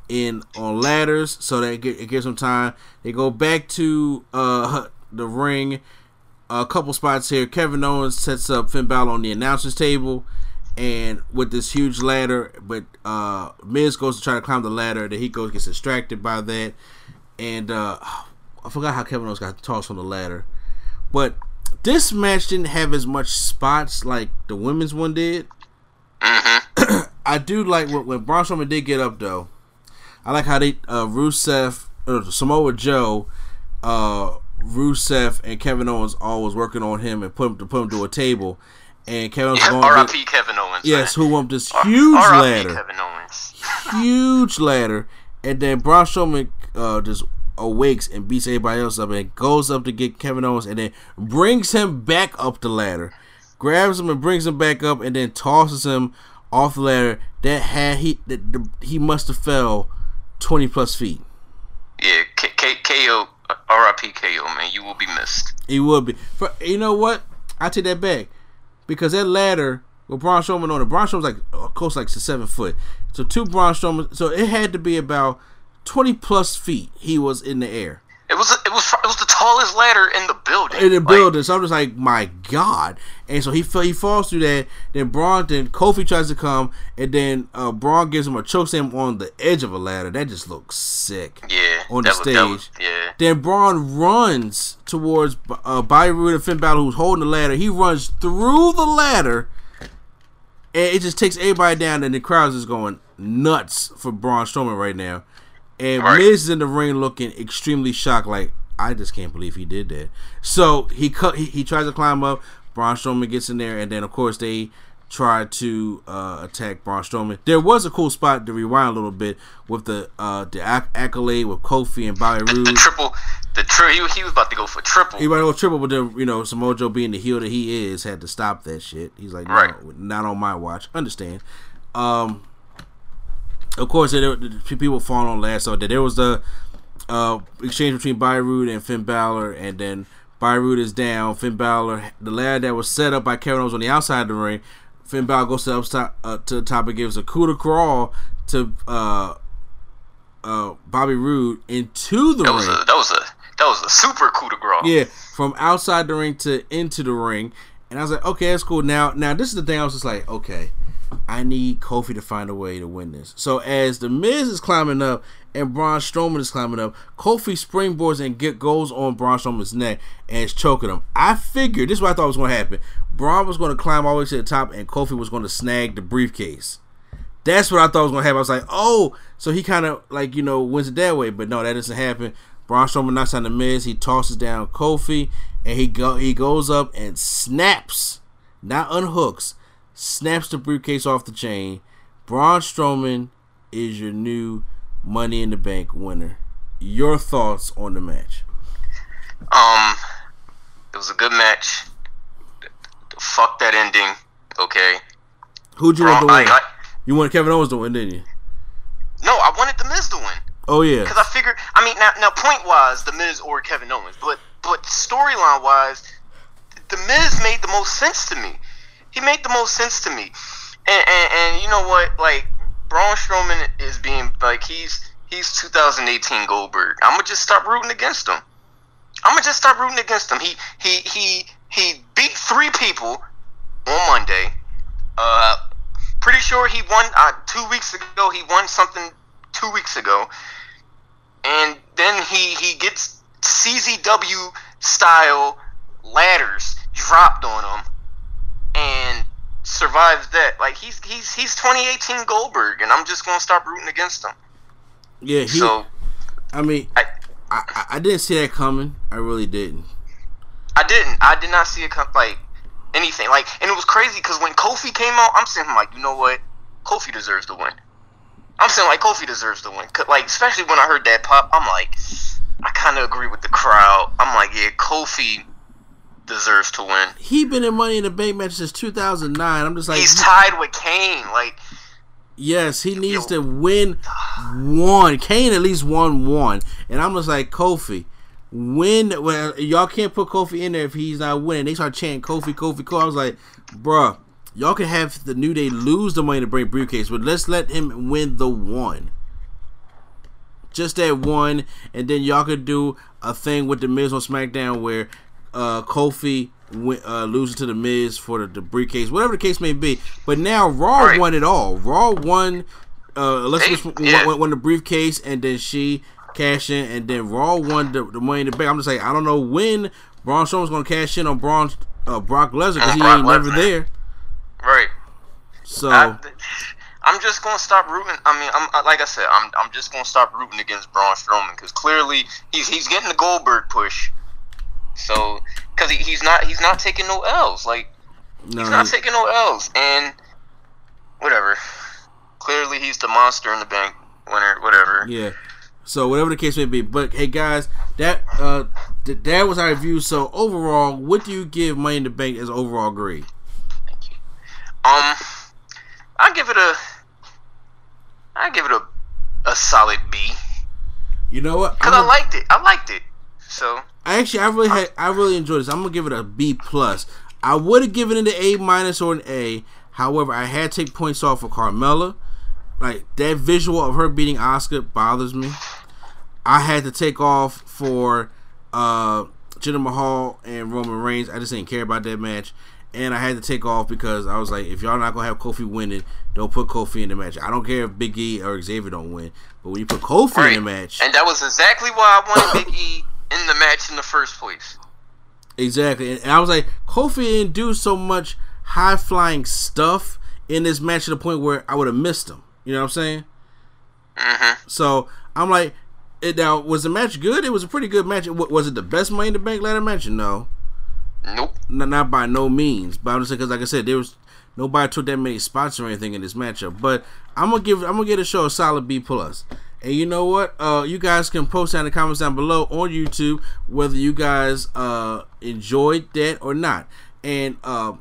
in on ladders, so that it it gives them time. They go back to uh, the ring. A couple spots here. Kevin Owens sets up Finn Balor on the announcers table, and with this huge ladder, but uh, Miz goes to try to climb the ladder. Then he goes gets distracted by that, and uh, I forgot how Kevin Owens got tossed on the ladder. But this match didn't have as much spots like the women's one did. I do like when, when Braun Strowman did get up though. I like how they uh, Rusev, uh, Samoa Joe, uh, Rusev, and Kevin Owens all was working on him and put him to put him to a table, and Kevin Owens going to R.I.P. Kevin Owens. yes, man. who won this R- huge R.I.P. ladder, Kevin Owens. huge ladder, and then Braun Strowman uh, just awakes and beats everybody else up, and goes up to get Kevin Owens, and then brings him back up the ladder, grabs him and brings him back up, and then tosses him off the ladder. That had he that the, he must have fell twenty plus feet. Yeah, K- K- KO, RIP KO, man, you will be missed. He would be. For, you know what? I take that back because that ladder with Braun Strowman on it, Braun Strowman's like uh, close like to seven foot. So two Braun Strowman, so it had to be about twenty plus feet. He was in the air. It was it was it was the tallest ladder in the building. In the Like, building, so I'm just like, my God! And so he fell, he falls through that. Then Braun, then Kofi tries to come, and then uh, Braun gives him a choke slam on the edge of a ladder. That just looks sick. yeah, on the was- that was- stage. yeah, Then Braun runs towards uh, Roode and Finn Balor, who's holding the ladder. He runs through the ladder, and it just takes everybody down. And the crowd is going nuts for Braun Strowman right now. And Right. Miz is in the ring looking extremely shocked, like I just can't believe he did that. So he cut. He, he tries to climb up. Braun Strowman gets in there, and then of course they try to uh, attack Braun Strowman. There was a cool spot to rewind a little bit with the uh, the acc- accolade with Kofi and Bobby the, Roode. the triple, the tri- he, he was about to go for triple. He might go triple, but then you know Samoa Joe being the heel that he is had to stop that shit. He's like, no, Right. not on my watch. Understand? Um, of course, there, people falling on last so there was the uh, exchange between Bobby and Finn Balor, and then Bobby is down. Finn Balor, the lad that was set up by Kevin Owens on the outside of the ring. Finn Balor goes to uh, to the top and gives a coup de grace to uh, uh, Bobby Roode into the that ring. a that was a that was a super coup de grace. Yeah, from outside the ring to into the ring, and I was like, okay, that's cool. Now, now this is the thing. I was just like, okay, I need Kofi to find a way to win this. So as the Miz is climbing up and Braun Strowman is climbing up, Kofi springboards and get goes on Braun Strowman's neck and is choking him. I figured this is what I thought was going to happen. Braun was going to climb all the way to the top, and Kofi was going to snag the briefcase. That's what I thought was gonna happen. I was like, oh, so he kind of like you know wins it that way, but no, that doesn't happen. Braun Strowman knocks on the Miz. He tosses down Kofi, and he go he goes up and snaps, not unhooks, snaps the briefcase off the chain. Braun Strowman is your new Money in the Bank winner. Your thoughts on the match? Um, it was a good match. Fuck that ending. Okay. Who'd you want to win? I- I- you wanted Kevin Owens to win, didn't you? no, I wanted the Miz to win. Oh yeah. Because I figured, I mean, now, now point wise, the Miz or Kevin Owens, but but storyline wise, the Miz made the most sense to me. He made the most sense to me, and and, and you know what? Like Braun Strowman is being like he's he's 2018 Goldberg. I'm gonna just start rooting against him. I'm gonna just start rooting against him. He he he he beat three people on Monday. Uh, pretty sure he won uh, two weeks ago. He won something two weeks ago, and then he he gets CZW style ladders dropped on him, survives that. Like he's he's he's 2018 Goldberg, and I'm just gonna stop rooting against him. yeah. He. so I mean, I I, I didn't see that coming. I really didn't. I didn't I did not see it come like anything like, and it was crazy because when Kofi came out, I'm saying like you know what, Kofi deserves to win. I'm saying like Kofi deserves to win. 'Cause, Like especially when I heard that pop, I'm like, I kind of agree with the crowd. I'm like, yeah, Kofi deserves to win. he been in Money in the Bank match since 2009. I'm just like, He's tied with Kane. Like, yes, he needs to win one. Kane at least won one, and I'm just like Kofi. Win. Well, y'all can't put Kofi in there if he's not winning. They start chanting Kofi, Kofi, Kofi. I was like, bruh, y'all can have the New Day lose the Money to Bring briefcase, but let's let him win the one. Just that one, and then y'all could do a thing with the Miz on SmackDown where uh, Kofi win, uh, loses to the Miz for the, the briefcase, whatever the case may be. But now Raw Right. won it all. Raw won. Uh, Alexa They- yeah. won, won the briefcase, and then she cashed in, and then Raw won the, the Money in the Bank. I'm just like, I don't know when Braun Strowman's going to cash in on Braun uh, Brock Lesnar because he Brock ain't never there. right. So I, I'm just gonna stop rooting. I mean, I'm like I said, I'm I'm just gonna stop rooting against Braun Strowman because clearly he's he's getting the Goldberg push. So, because he, he's not he's not taking no L's. Like no, he's not he- taking no L's, and whatever. Clearly, he's the monster in the bank winner, whatever. Yeah. So whatever the case may be, but hey guys, that uh th- that was our review. So overall, what do you give Money in the Bank as overall grade? Thank you. Um, I give it a, I give it a, a solid B. You know what? Cause I'm I liked it. I liked it. So actually, I really had, I really enjoyed this. I'm gonna give it a B plus. I would have given it an A minus or an A. However, I had to take points off for Carmella. Like that visual of her beating Oscar bothers me. I had to take off for uh Jinder Mahal and Roman Reigns. I just didn't care about that match. And I had to take off because I was like, if y'all not gonna have Kofi winning, don't put Kofi in the match. I don't care if Big E or Xavier don't win, but when you put Kofi right, in the match, and that was exactly why I wanted Big E in the match in the first place. Exactly. And, I was like, Kofi didn't do so much high flying stuff in this match to the point where I would have missed him. You know what I'm saying? Mm-hmm. So I'm like, it, now was the match good? It was a pretty good match. Was it the best Money in the Bank ladder match? No, Nope. not, not by no means. But I'm just saying because, like I said, there was nobody took that many spots or anything in this matchup. But I'm gonna give I'm gonna give the show a solid B plus. And you know what? Uh, you guys can post down in the comments down below on YouTube whether you guys uh enjoyed that or not. And uh,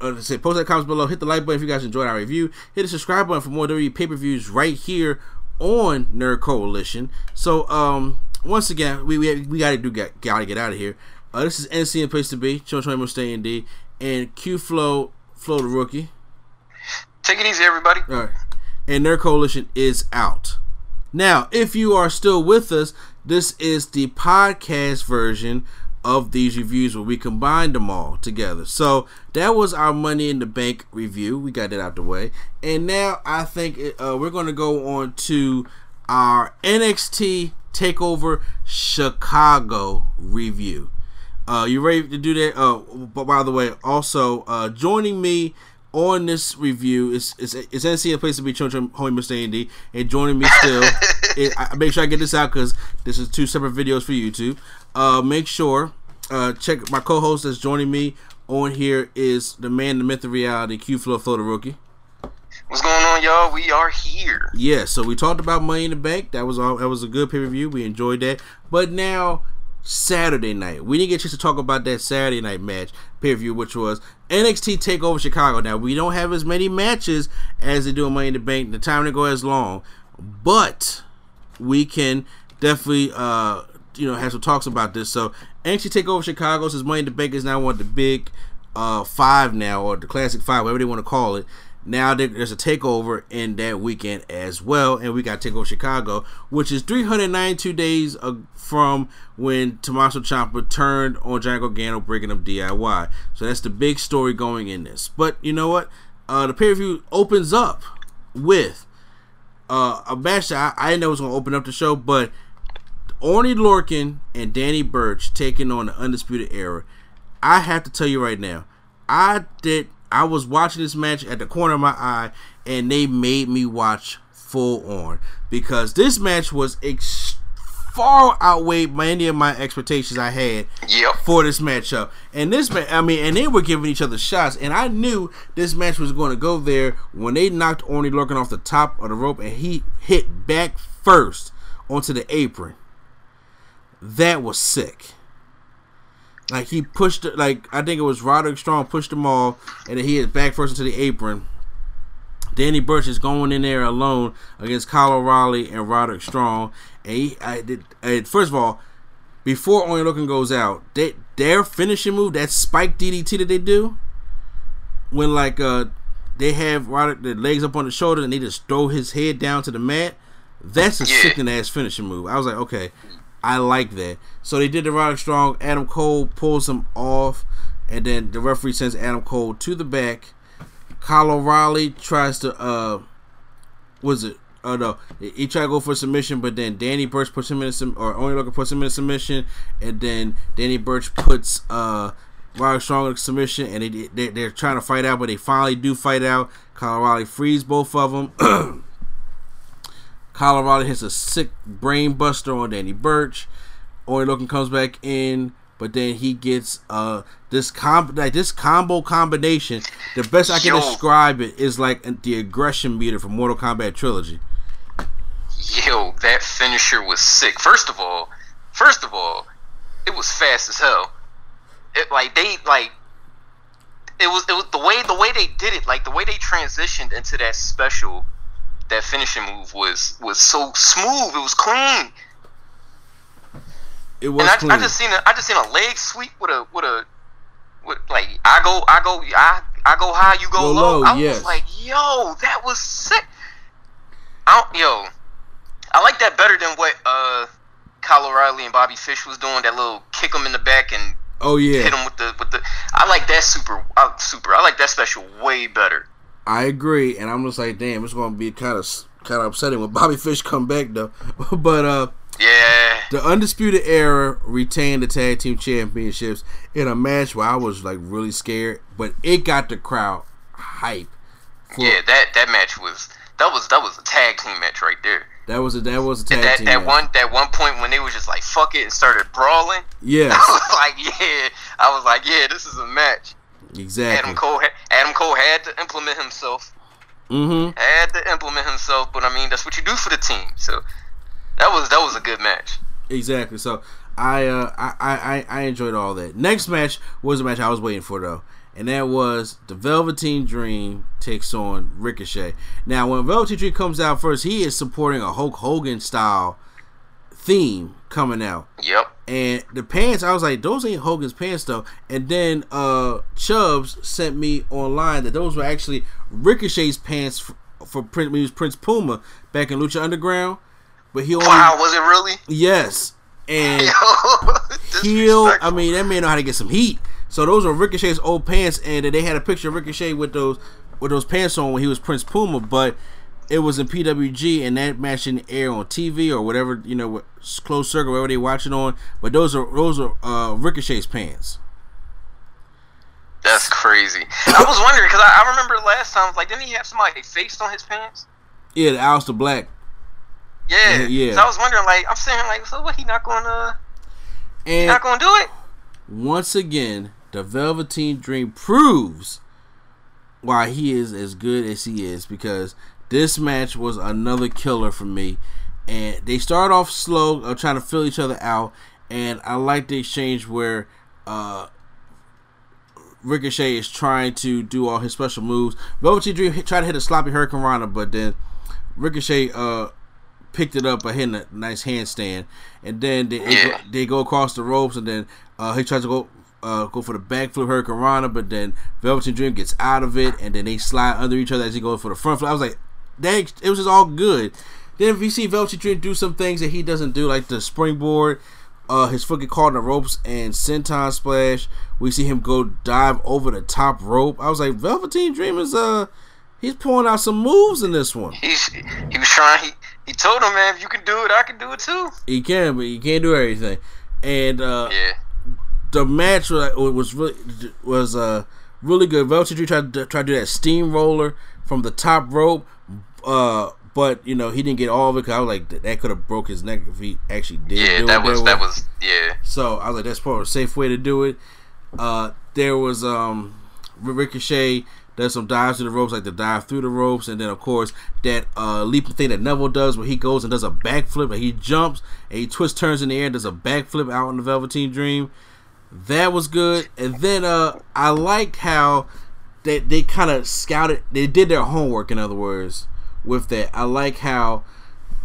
uh say post that comments below. Hit the like button if you guys enjoyed our review. Hit the subscribe button for more WWE pay per views right here on Nerd Coalition. So um once again, we we, we gotta do get gotta get out of here. Uh, this is NC and place to be. Show Show Stay in D and Q Flow Flow the rookie. Take it easy, everybody. All right. And Nerd Coalition is out. Now, if you are still with us, this is the podcast version of these reviews where we combined them all together. So that was our Money in the Bank review. We got that out the way. And now I think uh, we're going to go on to our NXT TakeOver Chicago review. Uh, you ready to do that? Uh, but by the way, also uh, joining me on this review is is is NC a place to be children, homie Mr. Andy, and joining me still. it, I make sure I get this out because this is two separate videos for YouTube. Uh, make sure uh, check my co-host that's joining me on here is the man, the myth, the reality, Q Flow Flow the rookie. What's going on, y'all? We are here. Yeah, so we talked about Money in the Bank. That was all. That was a good pay per view. We enjoyed that. But now Saturday night, we didn't get a chance to talk about that Saturday night match pay per view, which was NXT Takeover Chicago. Now we don't have as many matches as they do in Money in the Bank. The time to go as long, but we can definitely uh you know have some talks about this. So NXT Takeover Chicago says Money in the Bank is now one of the big uh five now or the classic five, whatever they want to call it. Now there's a takeover in that weekend as well, and we got Takeover Chicago, which is 392 days from when Tommaso Ciampa turned on Johnny Gargano, breaking up DIY. So that's the big story going in this. But you know what? Uh, the pay per view opens up with uh, a match that I, I didn't know it was going to open up the show, but Oney Lorcan and Danny Burch taking on the Undisputed Era. I have to tell you right now, I did. I was watching this match at the corner of my eye, and they made me watch full on because this match was far outweighed by any of my expectations I had Yep. for this matchup. And this match, I mean, and they were giving each other shots, and I knew this match was going to go there when they knocked Oney Lorcan off the top of the rope, and he hit back first onto the apron. That was sick. Like he pushed, like I think it was Roderick Strong pushed them all, and then he hit back first into the apron. Danny Burch is going in there alone against Kyle O'Reilly and Roderick Strong. And he, I did. And first of all, before Oney Lorcan goes out, they, their finishing move, that spike DDT that they do, when like uh they have Roderick the legs up on the shoulder and they just throw his head down to the mat, that's a Yeah. sickening ass finishing move. I was like, okay, I like that. So they did the Roderick Strong. Adam Cole pulls him off, and then the referee sends Adam Cole to the back. Kyle O'Reilly tries to uh was it oh no he tried to go for submission but then Danny Burch puts him in sum- or Oney Lorcan puts him in submission and then Danny Burch puts uh Roderick Strong in submission and they, they they're trying to fight out but they finally do fight out Kyle O'Reilly frees both of them O'Reilly hits a sick brain buster on Danny Burch Oney Lorcan comes back in but then he gets uh this com like this combo combination. The best I can Yo. describe it is like the aggression meter from Mortal Kombat trilogy. Yo, that finisher was sick. First of all, first of all, it was fast as hell. It like they like it was it was the way the way they did it, like the way they transitioned into that special, that finishing move was was so smooth. It was clean. It was and I, clean. I just seen a I just seen a leg sweep with a with a with like I go I go I I go high you go, low. low, I yes. was like, yo, that was sick. I don't, yo, I like that better than what uh Kyle O'Reilly and Bobby Fish was doing. That little kick him in the back and oh yeah, hit him with the with the. I like that super uh, super. I like that special way better. I agree, and I'm just like, damn, it's gonna be kind of kind of upsetting when Bobby Fish come back though. but uh, Yeah, the Undisputed Era retained the tag team championships in a match where I was like really scared, but it got the crowd hype. Yeah. That that match was that was that was a tag team match right there. that was a that was a tag that team. that match. one that one point when they was just like fuck it and started brawling. Yeah, I was like, yeah. I was like, yeah, this is a match. Exactly. Adam Cole, Adam Cole had to implement himself. Mm-hmm. Had to implement himself, but I mean, that's what you do for the team. So that was that was a good match. Exactly. So I, uh, I I I enjoyed all that. Next match was a match I was waiting for though, and that was the Velveteen Dream takes on Ricochet. Now, when Velveteen Dream comes out first, he is supporting a Hulk Hogan style theme coming out. Yep. And the pants, I was like, those ain't Hogan's pants though. And then uh Chubbs sent me online that those were actually Ricochet's pants for, for Prince, when he was Prince Puma back in Lucha Underground. But he only Wow, was it really? yes, and heel. I mean, that man know how to get some heat. So those are Ricochet's old pants, and they had a picture of Ricochet with those with those pants on when he was Prince Puma, but it was in PWG, and that match didn't air on TV or whatever you know, what- closed circle, wherever they watch it on. But those are those are uh, Ricochet's pants. that's crazy. I was wondering because I, I remember last time, like, didn't he have somebody faced on his pants? Yeah, the Aleister Black, Yeah, Yeah, yeah. So I was wondering, like, I'm saying, like, so what? He not gonna, he and not gonna do it? once again, the Velveteen Dream proves why he is as good as he is because this match was another killer for me. And they start off slow, uh, trying to fill each other out. And I like the exchange where uh, Ricochet is trying to do all his special moves. Velveteen Dream tried to hit a sloppy Hurricane Rana, but then Ricochet uh, picked it up by hitting a nice handstand, and then they, they, go, Yeah. they go across the ropes, and then uh, he tries to go uh, go for the backflip Hurricane Rana, but then Velveteen Dream gets out of it, and then they slide under each other as he goes for the front flip. I was like, dang, it was just all good. Then if you see Velveteen Dream do some things that he doesn't do, like the springboard, uh, his foot get caught in the ropes and senton splash. We see him go dive over the top rope. I was like, Velveteen Dream is uh, he's pulling out some moves in this one. He's he was trying. He he told him, man, if you can do it, I can do it too. He can, but he can't do everything. And uh, Yeah. the match was, was really was uh really good. Velveteen Dream tried to try to do that steamroller from the top rope, uh, but you know he didn't get all of it. Cause I was like that, could have broke his neck if he actually did. Yeah, that was that was yeah. So I was like, that's probably a safe way to do it. Uh, there was um, Ricochet does some dives to the ropes, like the dive through the ropes, and then of course that uh, leaping thing that Neville does, where he goes and does a backflip, and he jumps and he twists, turns in the air, and does a backflip out in the Velveteen Dream. That was good, and then uh, I liked how they they kind of scouted, they did their homework, in other words, with that. I like how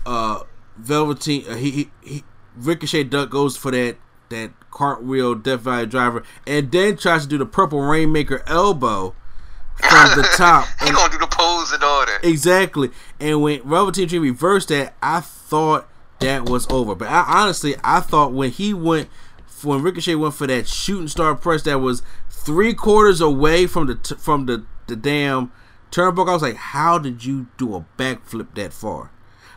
uh, Velveteen uh, he, he he Ricochet duck goes for that that cartwheel Death Valley driver and then tries to do the purple rainmaker elbow from the top. he And- gonna do the pose and all that. exactly. And when Velveteen Dream reversed that, I thought that was over. But I honestly I thought when he went when Ricochet went for that shooting star press that was three quarters away from the t- from the the damn turnbuckle, I was like, how did you do a backflip that far?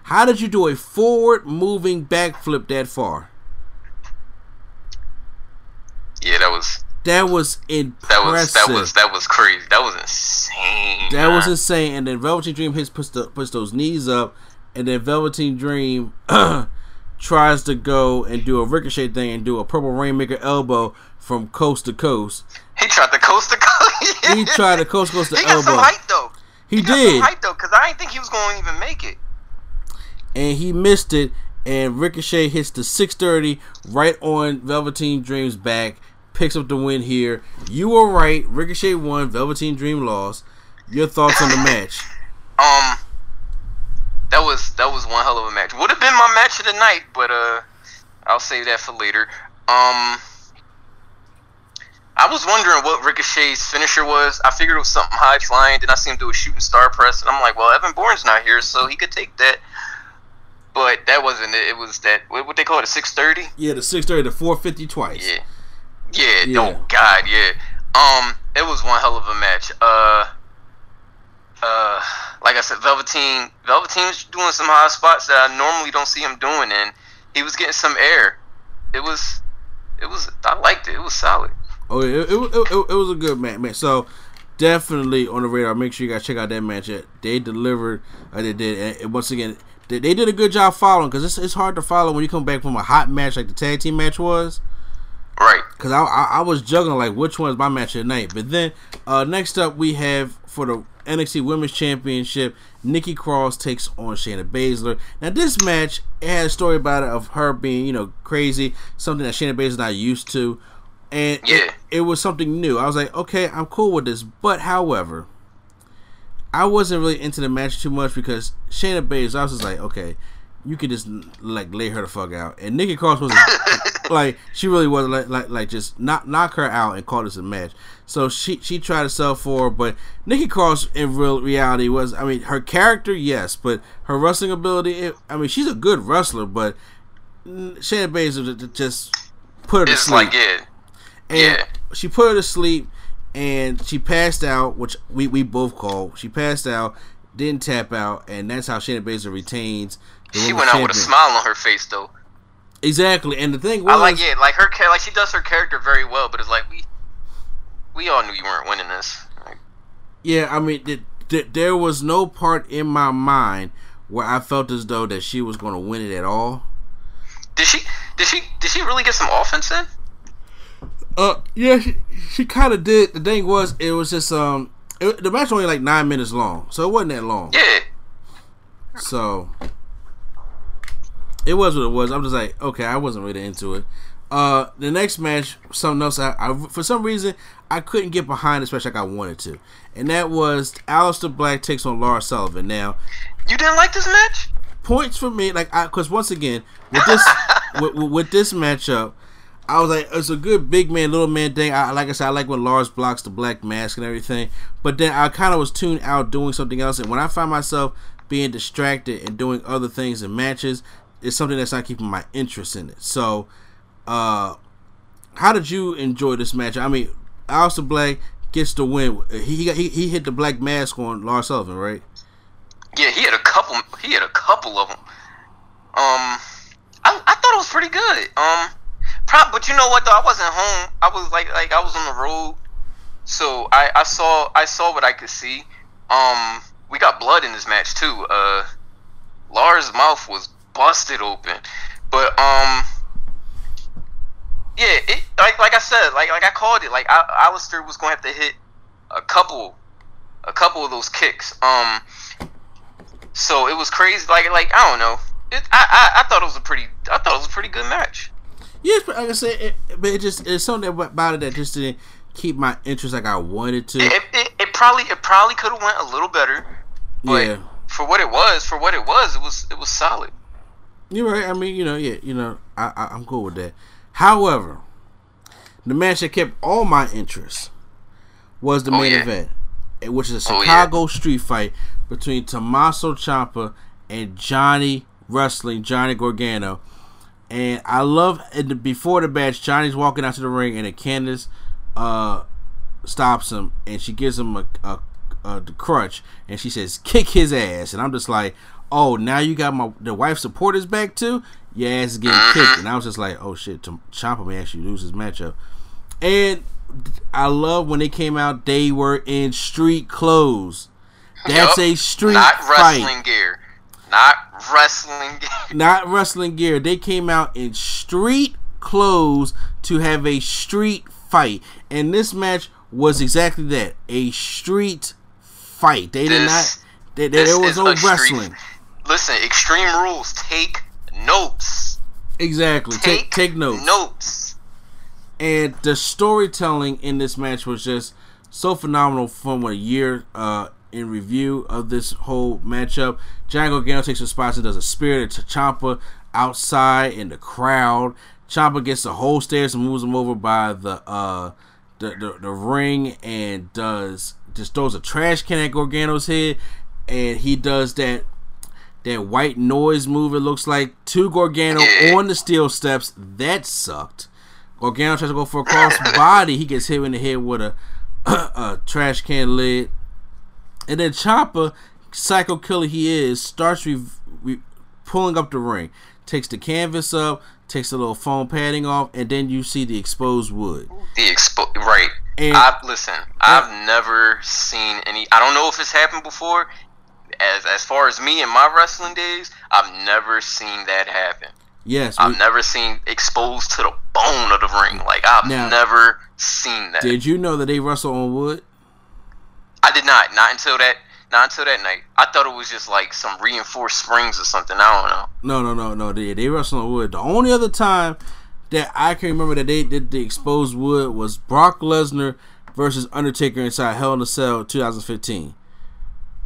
How did you do a forward moving backflip that far? Yeah, that was That was impressive. that was that was that was crazy. That was insane. That was insane. And then Velveteen Dream hits puts, the, puts those knees up, and then Velveteen Dream tries to go and do a ricochet thing and do a purple rainmaker elbow from coast to coast. He tried to coast to coast. He tried to coast coast to he got elbow. some height though. He, got did, height though, because I didn't think he was going to even make it. and he missed it. And Ricochet hits the 630 right on Velveteen Dream's back, picks up the win here. You were right. Ricochet won. Velveteen Dream lost. Your thoughts on the match? Um, that was that was one hell of a match. Would have been my match of the night, but uh, I'll save that for later. Um, I was wondering what Ricochet's finisher was. I figured it was something high flying. Then I see him do a shooting star press, and I'm like, well, Evan Bourne's not here, so he could take that. But that wasn't it. It was that what what they call it, a six thirty. Yeah, the 630 to 450 twice. Yeah. Yeah, Yeah. oh god, yeah. Um, it was one hell of a match. Uh uh like I said, Velveteen Velveteen was doing some high spots that I normally don't see him doing and he was getting some air. It was it was I liked it. It was solid. Oh it, it, it, it, was a good match, man. So definitely on the radar. Make sure you guys check out that match. They delivered. Uh, they did. And- once again, they, they did a good job following because it's, it's hard to follow when you come back from a hot match like the tag team match was. Right. Cause I, I I was juggling like which one is my match of the night. But then uh, next up we have for the NXT Women's Championship, Nikki Cross takes on Shayna Baszler. Now this match it had a story about it of her being you know crazy, something that Shayna Baszler's not used to, and Yeah. it, it was something new. I was like, okay, I'm cool with this. But however, I wasn't really into the match too much because Shayna Baszler. I was just like, okay, you could just like lay her the fuck out. And Nikki Cross wasn't like she really wasn't like like, like just knock knock her out and call this a match. So she she tried to sell for, her, but Nikki Cross in real reality was I mean her character yes, but her wrestling ability. It, I mean she's a good wrestler, but Shayna Baszler just put her to It's sleep. like yeah. And Yeah. she put her to sleep and she passed out, which we, we both call. She passed out, didn't tap out, and that's how Shayna Baszler retains She went out with a smile on her face though. Exactly. And the thing was I like it. Like her like she does her character very well, but it's like we we all knew you weren't winning this. Like, Yeah, I mean, th- th- there was no part in my mind where I felt as though that she was going to win it at all. did she did she did she really get some offense in? Uh, yeah, she, she kind of did. The thing was, it was just um, it, the match was only like nine minutes long, so it wasn't that long. Yeah. So it was what it was. I'm just like, okay, I wasn't really into it. Uh, the next match, something else. I, I for some reason I couldn't get behind, especially like I wanted to, and that was Aleister Black takes on Lars Sullivan. Now, You didn't like this match? points for me, like I, because once again with this with, with this matchup, I was like, it's a good big man, little man thing. I like I said, I like when Lars blocks the black mask and everything. But then I kind of was tuned out doing something else, and when I find myself being distracted and doing other things in matches, it's something that's not keeping my interest in it. So, uh, how did you enjoy this match? I mean, Aleister Black gets the win. He he, he he hit the black mask on Lars Sullivan, right? Yeah, he had a couple. He had a couple of them. Um, I, I thought it was pretty good. Um, but you know what though? I wasn't home. I was like like I was on the road, so I I saw I saw what I could see. Um, we got blood in this match too. Uh, Lars' mouth was busted open, but um. Yeah, it like like I said, like like I called it. Like I, Aleister was going to have to hit a couple, a couple of those kicks. Um, so it was crazy. Like like I don't know. It, I, I I thought it was a pretty I thought it was a pretty good match. Yes, but like I said, it, but it just it's something about it that just didn't keep my interest like I wanted to. It, it, it probably it probably could have went a little better, but yeah, for what it was, for what it was, it was it was solid. you're right. I mean, you know, yeah, you know, I, I I'm cool with that. However, the match that kept all my interest was the Oh, main yeah. event, eh, which is a Oh, yeah. Chicago street fight between Tommaso Ciampa and Johnny Wrestling, Johnny Gargano. And I love in the, before the match, Johnny's walking out to the ring, and Candace uh, stops him, and she gives him a, a, a the crutch, and she says, "Kick his ass." And I'm just like, "Oh, now you got my the wife supporters back too. Your ass is getting kicked." And I was just like, "Oh shit, Ciampa may actually lose his matchup." And I love when they came out; they were in street clothes. That's Yup. a street Not fight. wrestling gear. Not wrestling gear. Not wrestling gear. They came out in street clothes to have a street fight, and this match was exactly that a street fight. They did not. They, they, there was no wrestling. Street, listen, Extreme Rules. Take notes. Exactly. Take take, take notes. Notes. And the storytelling in this match was just so phenomenal from a year uh, in review of this whole matchup. Johnny Gargano takes a spot and does a spirit to Ciampa outside in the crowd. Ciampa gets the whole stairs and moves him over by the uh the, the, the ring and does just throws a trash can at Gargano's head and he does that that white noise move it looks like to Gargano on the steel steps. That sucked. Gargano tries to go for a cross body. He gets hit in the head with a a trash can lid. And then Ciampa, psycho killer he is, starts re- re- pulling up the ring. Takes the canvas up, takes the little foam padding off, and then you see the exposed wood. The expo right. And, I've listen. I've never seen any. I don't know if it's happened before. As as far as me in my wrestling days, I've never seen that happen. Yes, I've we, never seen exposed to the bone of the ring. Like I've now, never seen that. Did you know that they wrestle on wood? I did not. Not until that. Not until that night. I thought it was just like some reinforced springs or something. I don't know. No, no, no, no. They they wrestle on wood. The only other time that I can remember that they did the exposed wood was Brock Lesnar versus Undertaker inside Hell in a Cell 2015,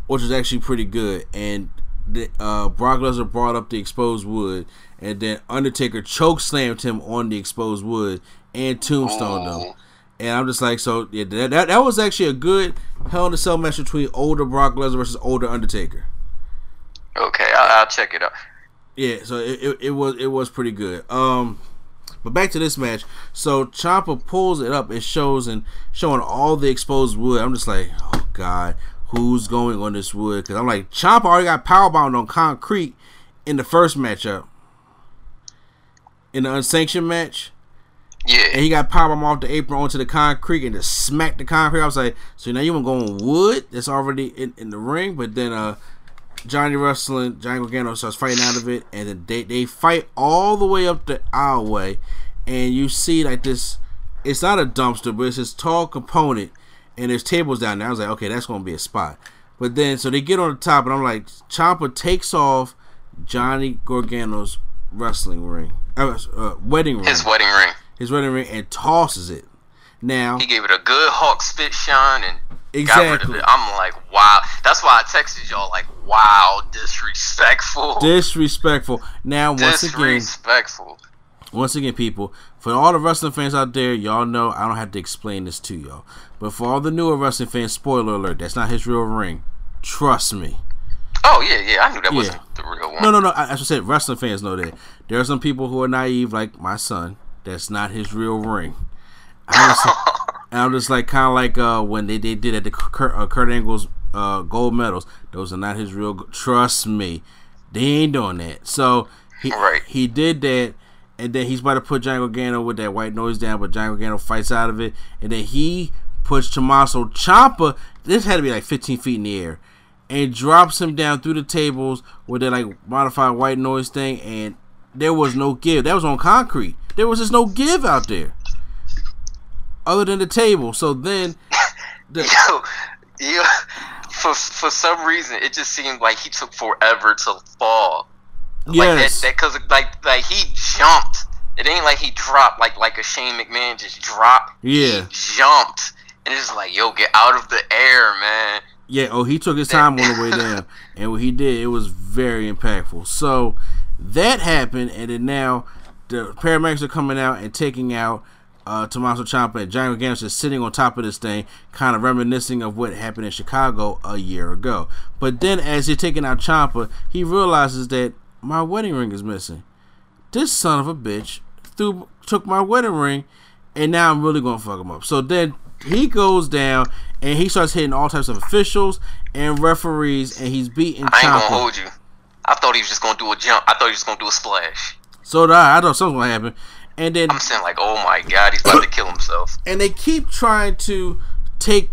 which was actually pretty good. And the, uh, Brock Lesnar brought up the exposed wood, and then Undertaker choke slammed him on the exposed wood and tombstone him. And I'm just like, so yeah, that, that, that was actually a good Hell in a Cell match between older Brock Lesnar versus older Undertaker. Okay, I'll, I'll check it out. Yeah, so it, it, it, was it was pretty good. Um, but back to this match. So Ciampa pulls it up It shows and showing all the exposed wood. I'm just like, oh god, who's going on this wood? Because I'm like, Ciampa already got powerbombed on concrete in the first matchup, in the unsanctioned match. Yeah. And he got powered off the apron onto the concrete and just smacked the concrete. I was like, so now you want to go on wood that's already in, in the ring, but then uh Johnny Wrestling, Johnny Gargano starts fighting out of it, and then they, they fight all the way up the aisleway, and you see like this. It's not a dumpster, but it's this tall component, and there's tables down there. I was like, okay, that's gonna be a spot. But then, so they get on the top, and I'm like, Ciampa takes off Johnny Gargano's wrestling ring, uh, uh, wedding ring, his wedding ring, his running ring, and tosses it. Now he gave it a good hawk spit shine and exactly. I'm like, wow. That's why I texted y'all like, wow, disrespectful, disrespectful. Now once disrespectful. again, once again, people, for all the wrestling fans out there, y'all know I don't have to explain this to y'all. But for all the newer wrestling fans, spoiler alert, that's not his real ring. Trust me. Oh yeah, yeah, I knew that yeah. wasn't the real one. No, no, no. As I said, wrestling fans know that. There are some people who are naive, like my son. That's not his real ring. I'm just, and I'm just like kind of like uh, when they, they did at the Kurt, uh, Kurt Angle's uh, gold medals. Those are not his real. Trust me, they ain't doing that. So he right. he did that, and then he's about to put Johnny Gargano with that white noise down, but Johnny Gargano fights out of it, and then he puts Tommaso Ciampa. This had to be like 15 feet in the air, and drops him down through the tables with that like modified white noise thing, and there was no give. That was on concrete. There was just no give out there other than the table. So then, the, yo, yo, for for some reason, it just seemed like he took forever to fall. Yes, like that because like like he jumped. It ain't like he dropped like like a Shane McMahon just dropped. Yeah, he jumped, and it's like yo, get out of the air, man. Yeah. Oh, he took his time on the way down, and what he did, it was very impactful. So that happened, and then now the paramedics are coming out and taking out uh, Tommaso Ciampa and Johnny Gargano just sitting on top of this thing, kind of reminiscing of what happened in Chicago a year ago. But then, as he's taking out Ciampa, he realizes that my wedding ring is missing. This son of a bitch threw, took my wedding ring, and now I'm really gonna fuck him up. So then he goes down and he starts hitting all types of officials and referees, and he's beating. I ain't Ciampa. gonna hold you. I thought he was just gonna do a jump. I thought he was just gonna do a splash. So did I. I thought something was gonna happen. And then I'm saying like, oh my god, he's about to kill himself. And they keep trying to take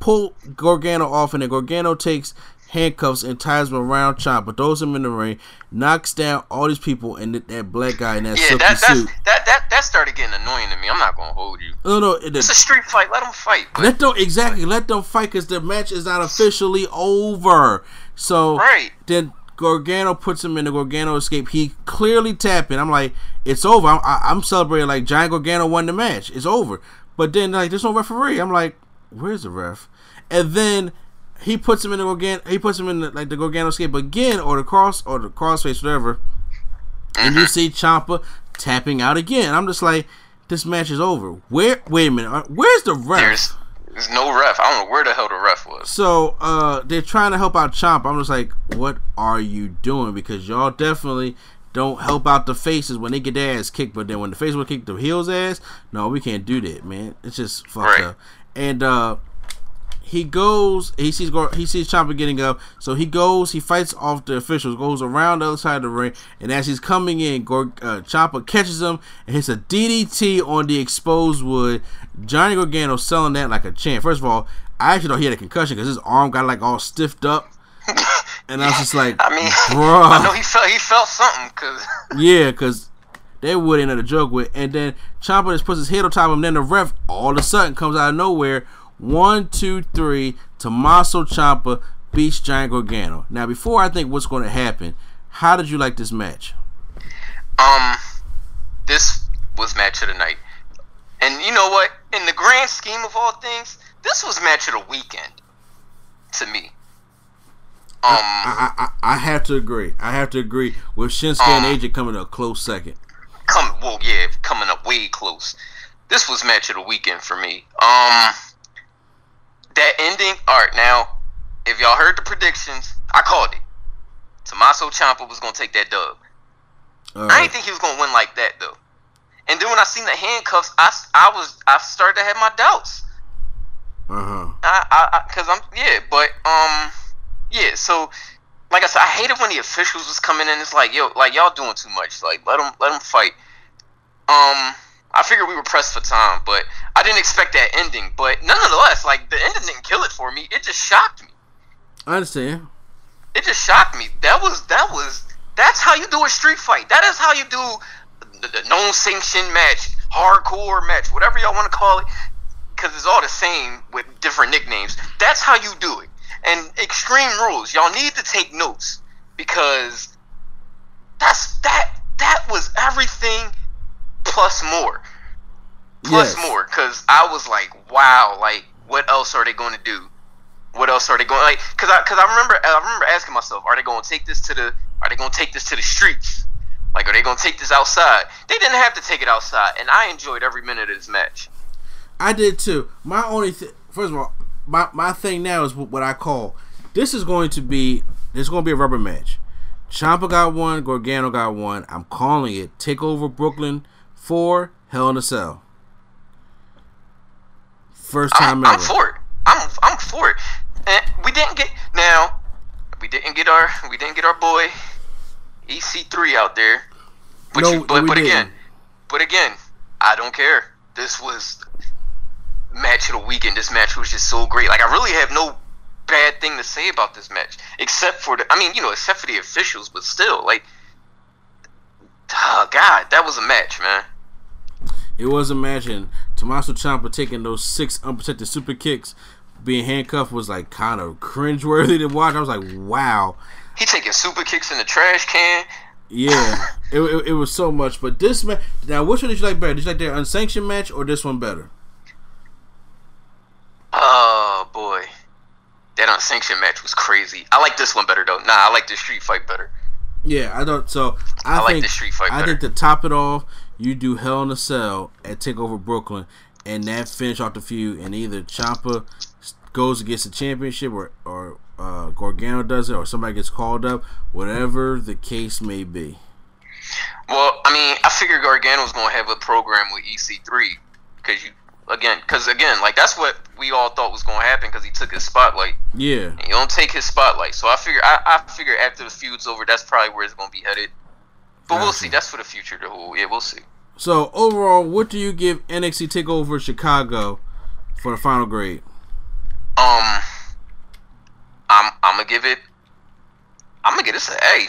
pull Gargano off, and then Gargano takes handcuffs and ties him around Ciampa, throws him in the ring, knocks down all these people, and that, that black guy in that Yeah, silky that suit. that that that started getting annoying to me. I'm not gonna hold you. No, no, it, It's a street fight. Let them fight. But, let them exactly let them fight because the match is not officially over. So Right. then Gargano puts him in the Gargano escape. He clearly tapping. I'm like, it's over. I'm, I, I'm celebrating like Johnny Gargano won the match. It's over. But then like, there's no referee. I'm like, where's the ref? And then he puts him in the Gargano. He puts him in the, like the Gargano escape again, or the cross, or the crossface, whatever. And Mm-hmm. you see Ciampa tapping out again. I'm just like, this match is over. Where? Wait a minute. uh, Where's the ref? there's there's no ref. I don't know where the hell the ref was. So uh, they're trying to help out Chomp. I'm just like, what are you doing? Because y'all definitely don't help out the faces when they get their ass kicked. But then when the face will kick the heels ass, no, we can't do that, man. It's just fucked Right. up. And uh, he goes, he sees he sees Ciampa getting up, so he goes, he fights off the officials, goes around the other side of the ring, and as he's coming in, Gor- uh, Ciampa catches him and hits a DDT on the exposed wood. Johnny Gargano selling that like a champ. First of all, I actually thought he had a concussion because his arm got like all stiffed up, and I was just like, I mean, bruh. I know he felt he felt something because Yeah, because they would end up a joke with. And then Ciampa just puts his head on top of him. And Then the ref all of a sudden comes out of nowhere. One, two, three. Tommaso Ciampa beats Johnny Gargano. Now, before I think what's going to happen, how did you like this match? um, this was match of the night. And you know what? In the grand scheme of all things, this was match of the weekend to me. Um, I, I, I have to agree. I have to agree with Shinsuke and Um, AJ coming a close second. come well, yeah, coming up way close. This was match of the weekend for me. Um, that ending. All right, now, if y'all heard the predictions, I called it. Tommaso Ciampa was gonna take that dub. All I right. didn't think he was gonna win like that though. And then when I seen the handcuffs, I, I was I started to have my doubts. Uh huh. I, I, I cause I'm yeah, but um, yeah. So, like I said, I hated when the officials was coming in. It's like yo, like y'all doing too much. Like let them let them fight. Um, I figured we were pressed for time, but I didn't expect that ending. But nonetheless, like the ending didn't kill it for me. It just shocked me. I understand. It just shocked me. That was that was that's how you do a street fight. That is how you do the, the non-sanctioned match, hardcore match, whatever y'all want to call it, because it's all the same with different nicknames. That's how you do it. And Extreme Rules, y'all need to take notes because that's that that was everything plus more, plus Yes. more. Because I was like, wow, like what else are they going to do? what else are they going like because i because i remember i remember asking myself are they going to take this to the are they going to take this to the streets like are they going to take this outside they didn't have to take it outside and i enjoyed every minute of this match I did too. My only th- first of all, my my thing now is what I call this is going to be this is going to be a rubber match. Ciampa got one, Gargano got one. I'm calling it Takeover Brooklyn for Hell in a Cell. First time I'm, ever. I'm for it. I'm i'm for it. And we didn't get now we didn't get our we didn't get our boy ec3 out there but No, you, but, but again but again i don't care. This was match of the weekend. This match was just so great. Like i really have no bad thing to say about this match except for the i mean you know except for the officials but still like oh god that was a match man It was and Tommaso Ciampa taking those six unprotected super kicks, being handcuffed was like kind of cringeworthy to watch. I was like, wow. he taking super kicks in the trash can Yeah, it, it, it was so much. But this match, now, which one did you like better? Did you like their unsanctioned match or this one better? Oh boy, that unsanctioned match was crazy. I like this one better though. Nah, I like the street fight better. Yeah, I don't. So I, I like think the street fight I better. think to top it off, you do Hell in a Cell at Takeover Brooklyn, and that finish off the feud, and either Ciampa goes against the championship, or or uh, Gargano does it, or somebody gets called up, whatever the case may be. Well, I mean, I figured Gargano was gonna have a program with EC3 because you again, because again, like that's what we all thought was gonna happen because he took his spotlight. Yeah, And you don't take his spotlight, so I figure I, I figure after the feud's over, that's probably where it's gonna be headed. But we'll see. That's for the future. The whole yeah, we'll see. So overall, what do you give NXT Takeover Chicago for the final grade? Um, I'm I'm gonna give it. I'm gonna give this an A.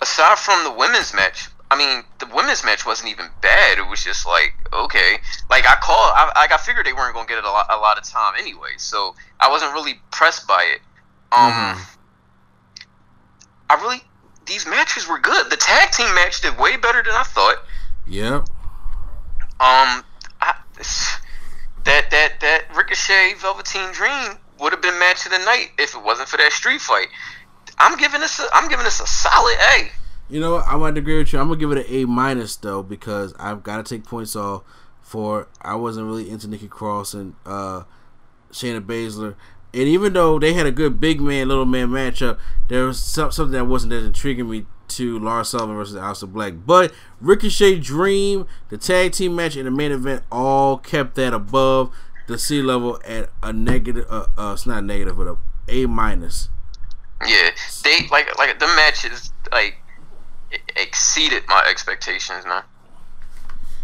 Aside from the women's match, I mean, the women's match wasn't even bad. It was just like okay, like I called, I, like I figured they weren't gonna get it a lot, a lot of time anyway, so I wasn't really pressed by it. Um, mm-hmm. I really these matches were good. The tag team match did way better than I thought. Yep. Um, I, that that that Ricochet Velveteen Dream would have been match of the night if it wasn't for that street fight. I'm giving this a I'm giving this a solid A. You know what? I might agree with you. I'm gonna give it an A minus though because I've got to take points off for I wasn't really into Nikki Cross and uh, Shayna Baszler. And even though they had a good big man, little man matchup, there was something that wasn't as intriguing me to Lars Sullivan versus Aleister Black. But Ricochet Dream, the tag team match, and the main event all kept that above the C level at a negative. Uh, uh, it's not negative, but a A minus. Yeah, they like like the matches like exceeded my expectations, man.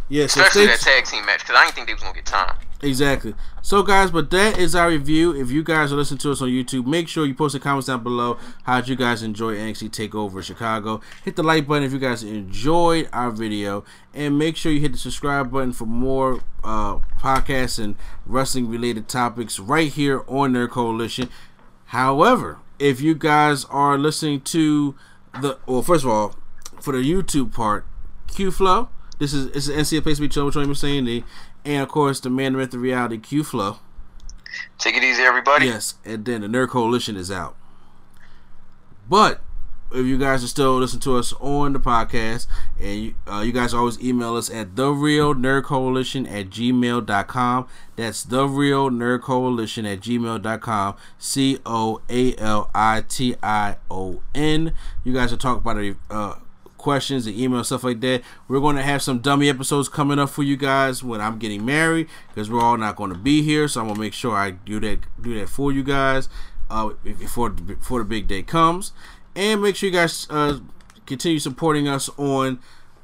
Yeah, especially so that tag team match because I didn't think they was gonna get time. Exactly. So, guys, but that is our review. If you guys are listening to us on YouTube, make sure you post the comments down below. How you guys enjoy NXT Takeover Chicago? Hit the like button if you guys enjoyed our video, and make sure you hit the subscribe button for more uh, podcasts and wrestling related topics right here on their Coalition. However, if you guys are listening to the well, first of all, for the YouTube part, Q Flow. This is it's an NCA place to be with Troy Mercedes and of course the man with the reality Q Flow. Take it easy, everybody. Yes, and then the Nerd Coalition is out. But if you guys are still listening to us on the podcast, and you, uh, you guys always email us at the real nerd coalition at gmail.com. That's the real nerd coalition at gmail.com. C O A L I T I O N. You guys are talking about a uh, questions and email stuff like that. We're going to have some dummy episodes coming up for you guys when I'm getting married because we're all not going to be here. So I'm gonna make sure I do that do that for you guys uh, before before the big day comes. And make sure you guys uh, continue supporting us on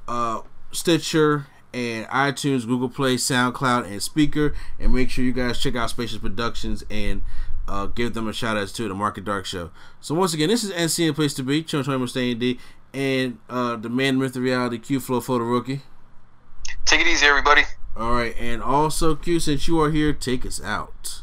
uh, Stitcher and iTunes, Google Play, SoundCloud, and Spreaker. And make sure you guys check out Spacious Productions and uh, give them a shout out to the Market Dark Show. So once again, this is NC and Place to Be, Children Twenty Staying D, and uh, the man with the reality Q Flow for the rookie. Take it easy, everybody. All right, and also Q, since you are here, take us out.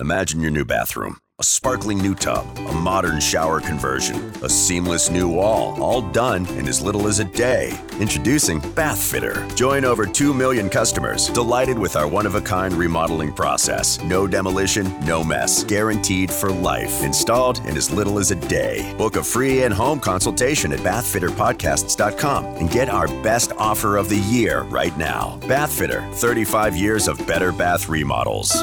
Imagine your new bathroom. A sparkling new tub, a modern shower conversion, a seamless new wall, all done in as little as a day. Introducing Bath Fitter. Join over 2 million customers delighted with our one of a kind remodeling process. No demolition, no mess. Guaranteed for life. Installed in as little as a day. Book a free in home consultation at bathfitterpodcasts.com and get our best offer of the year right now. Bath Fitter 35 years of better bath remodels.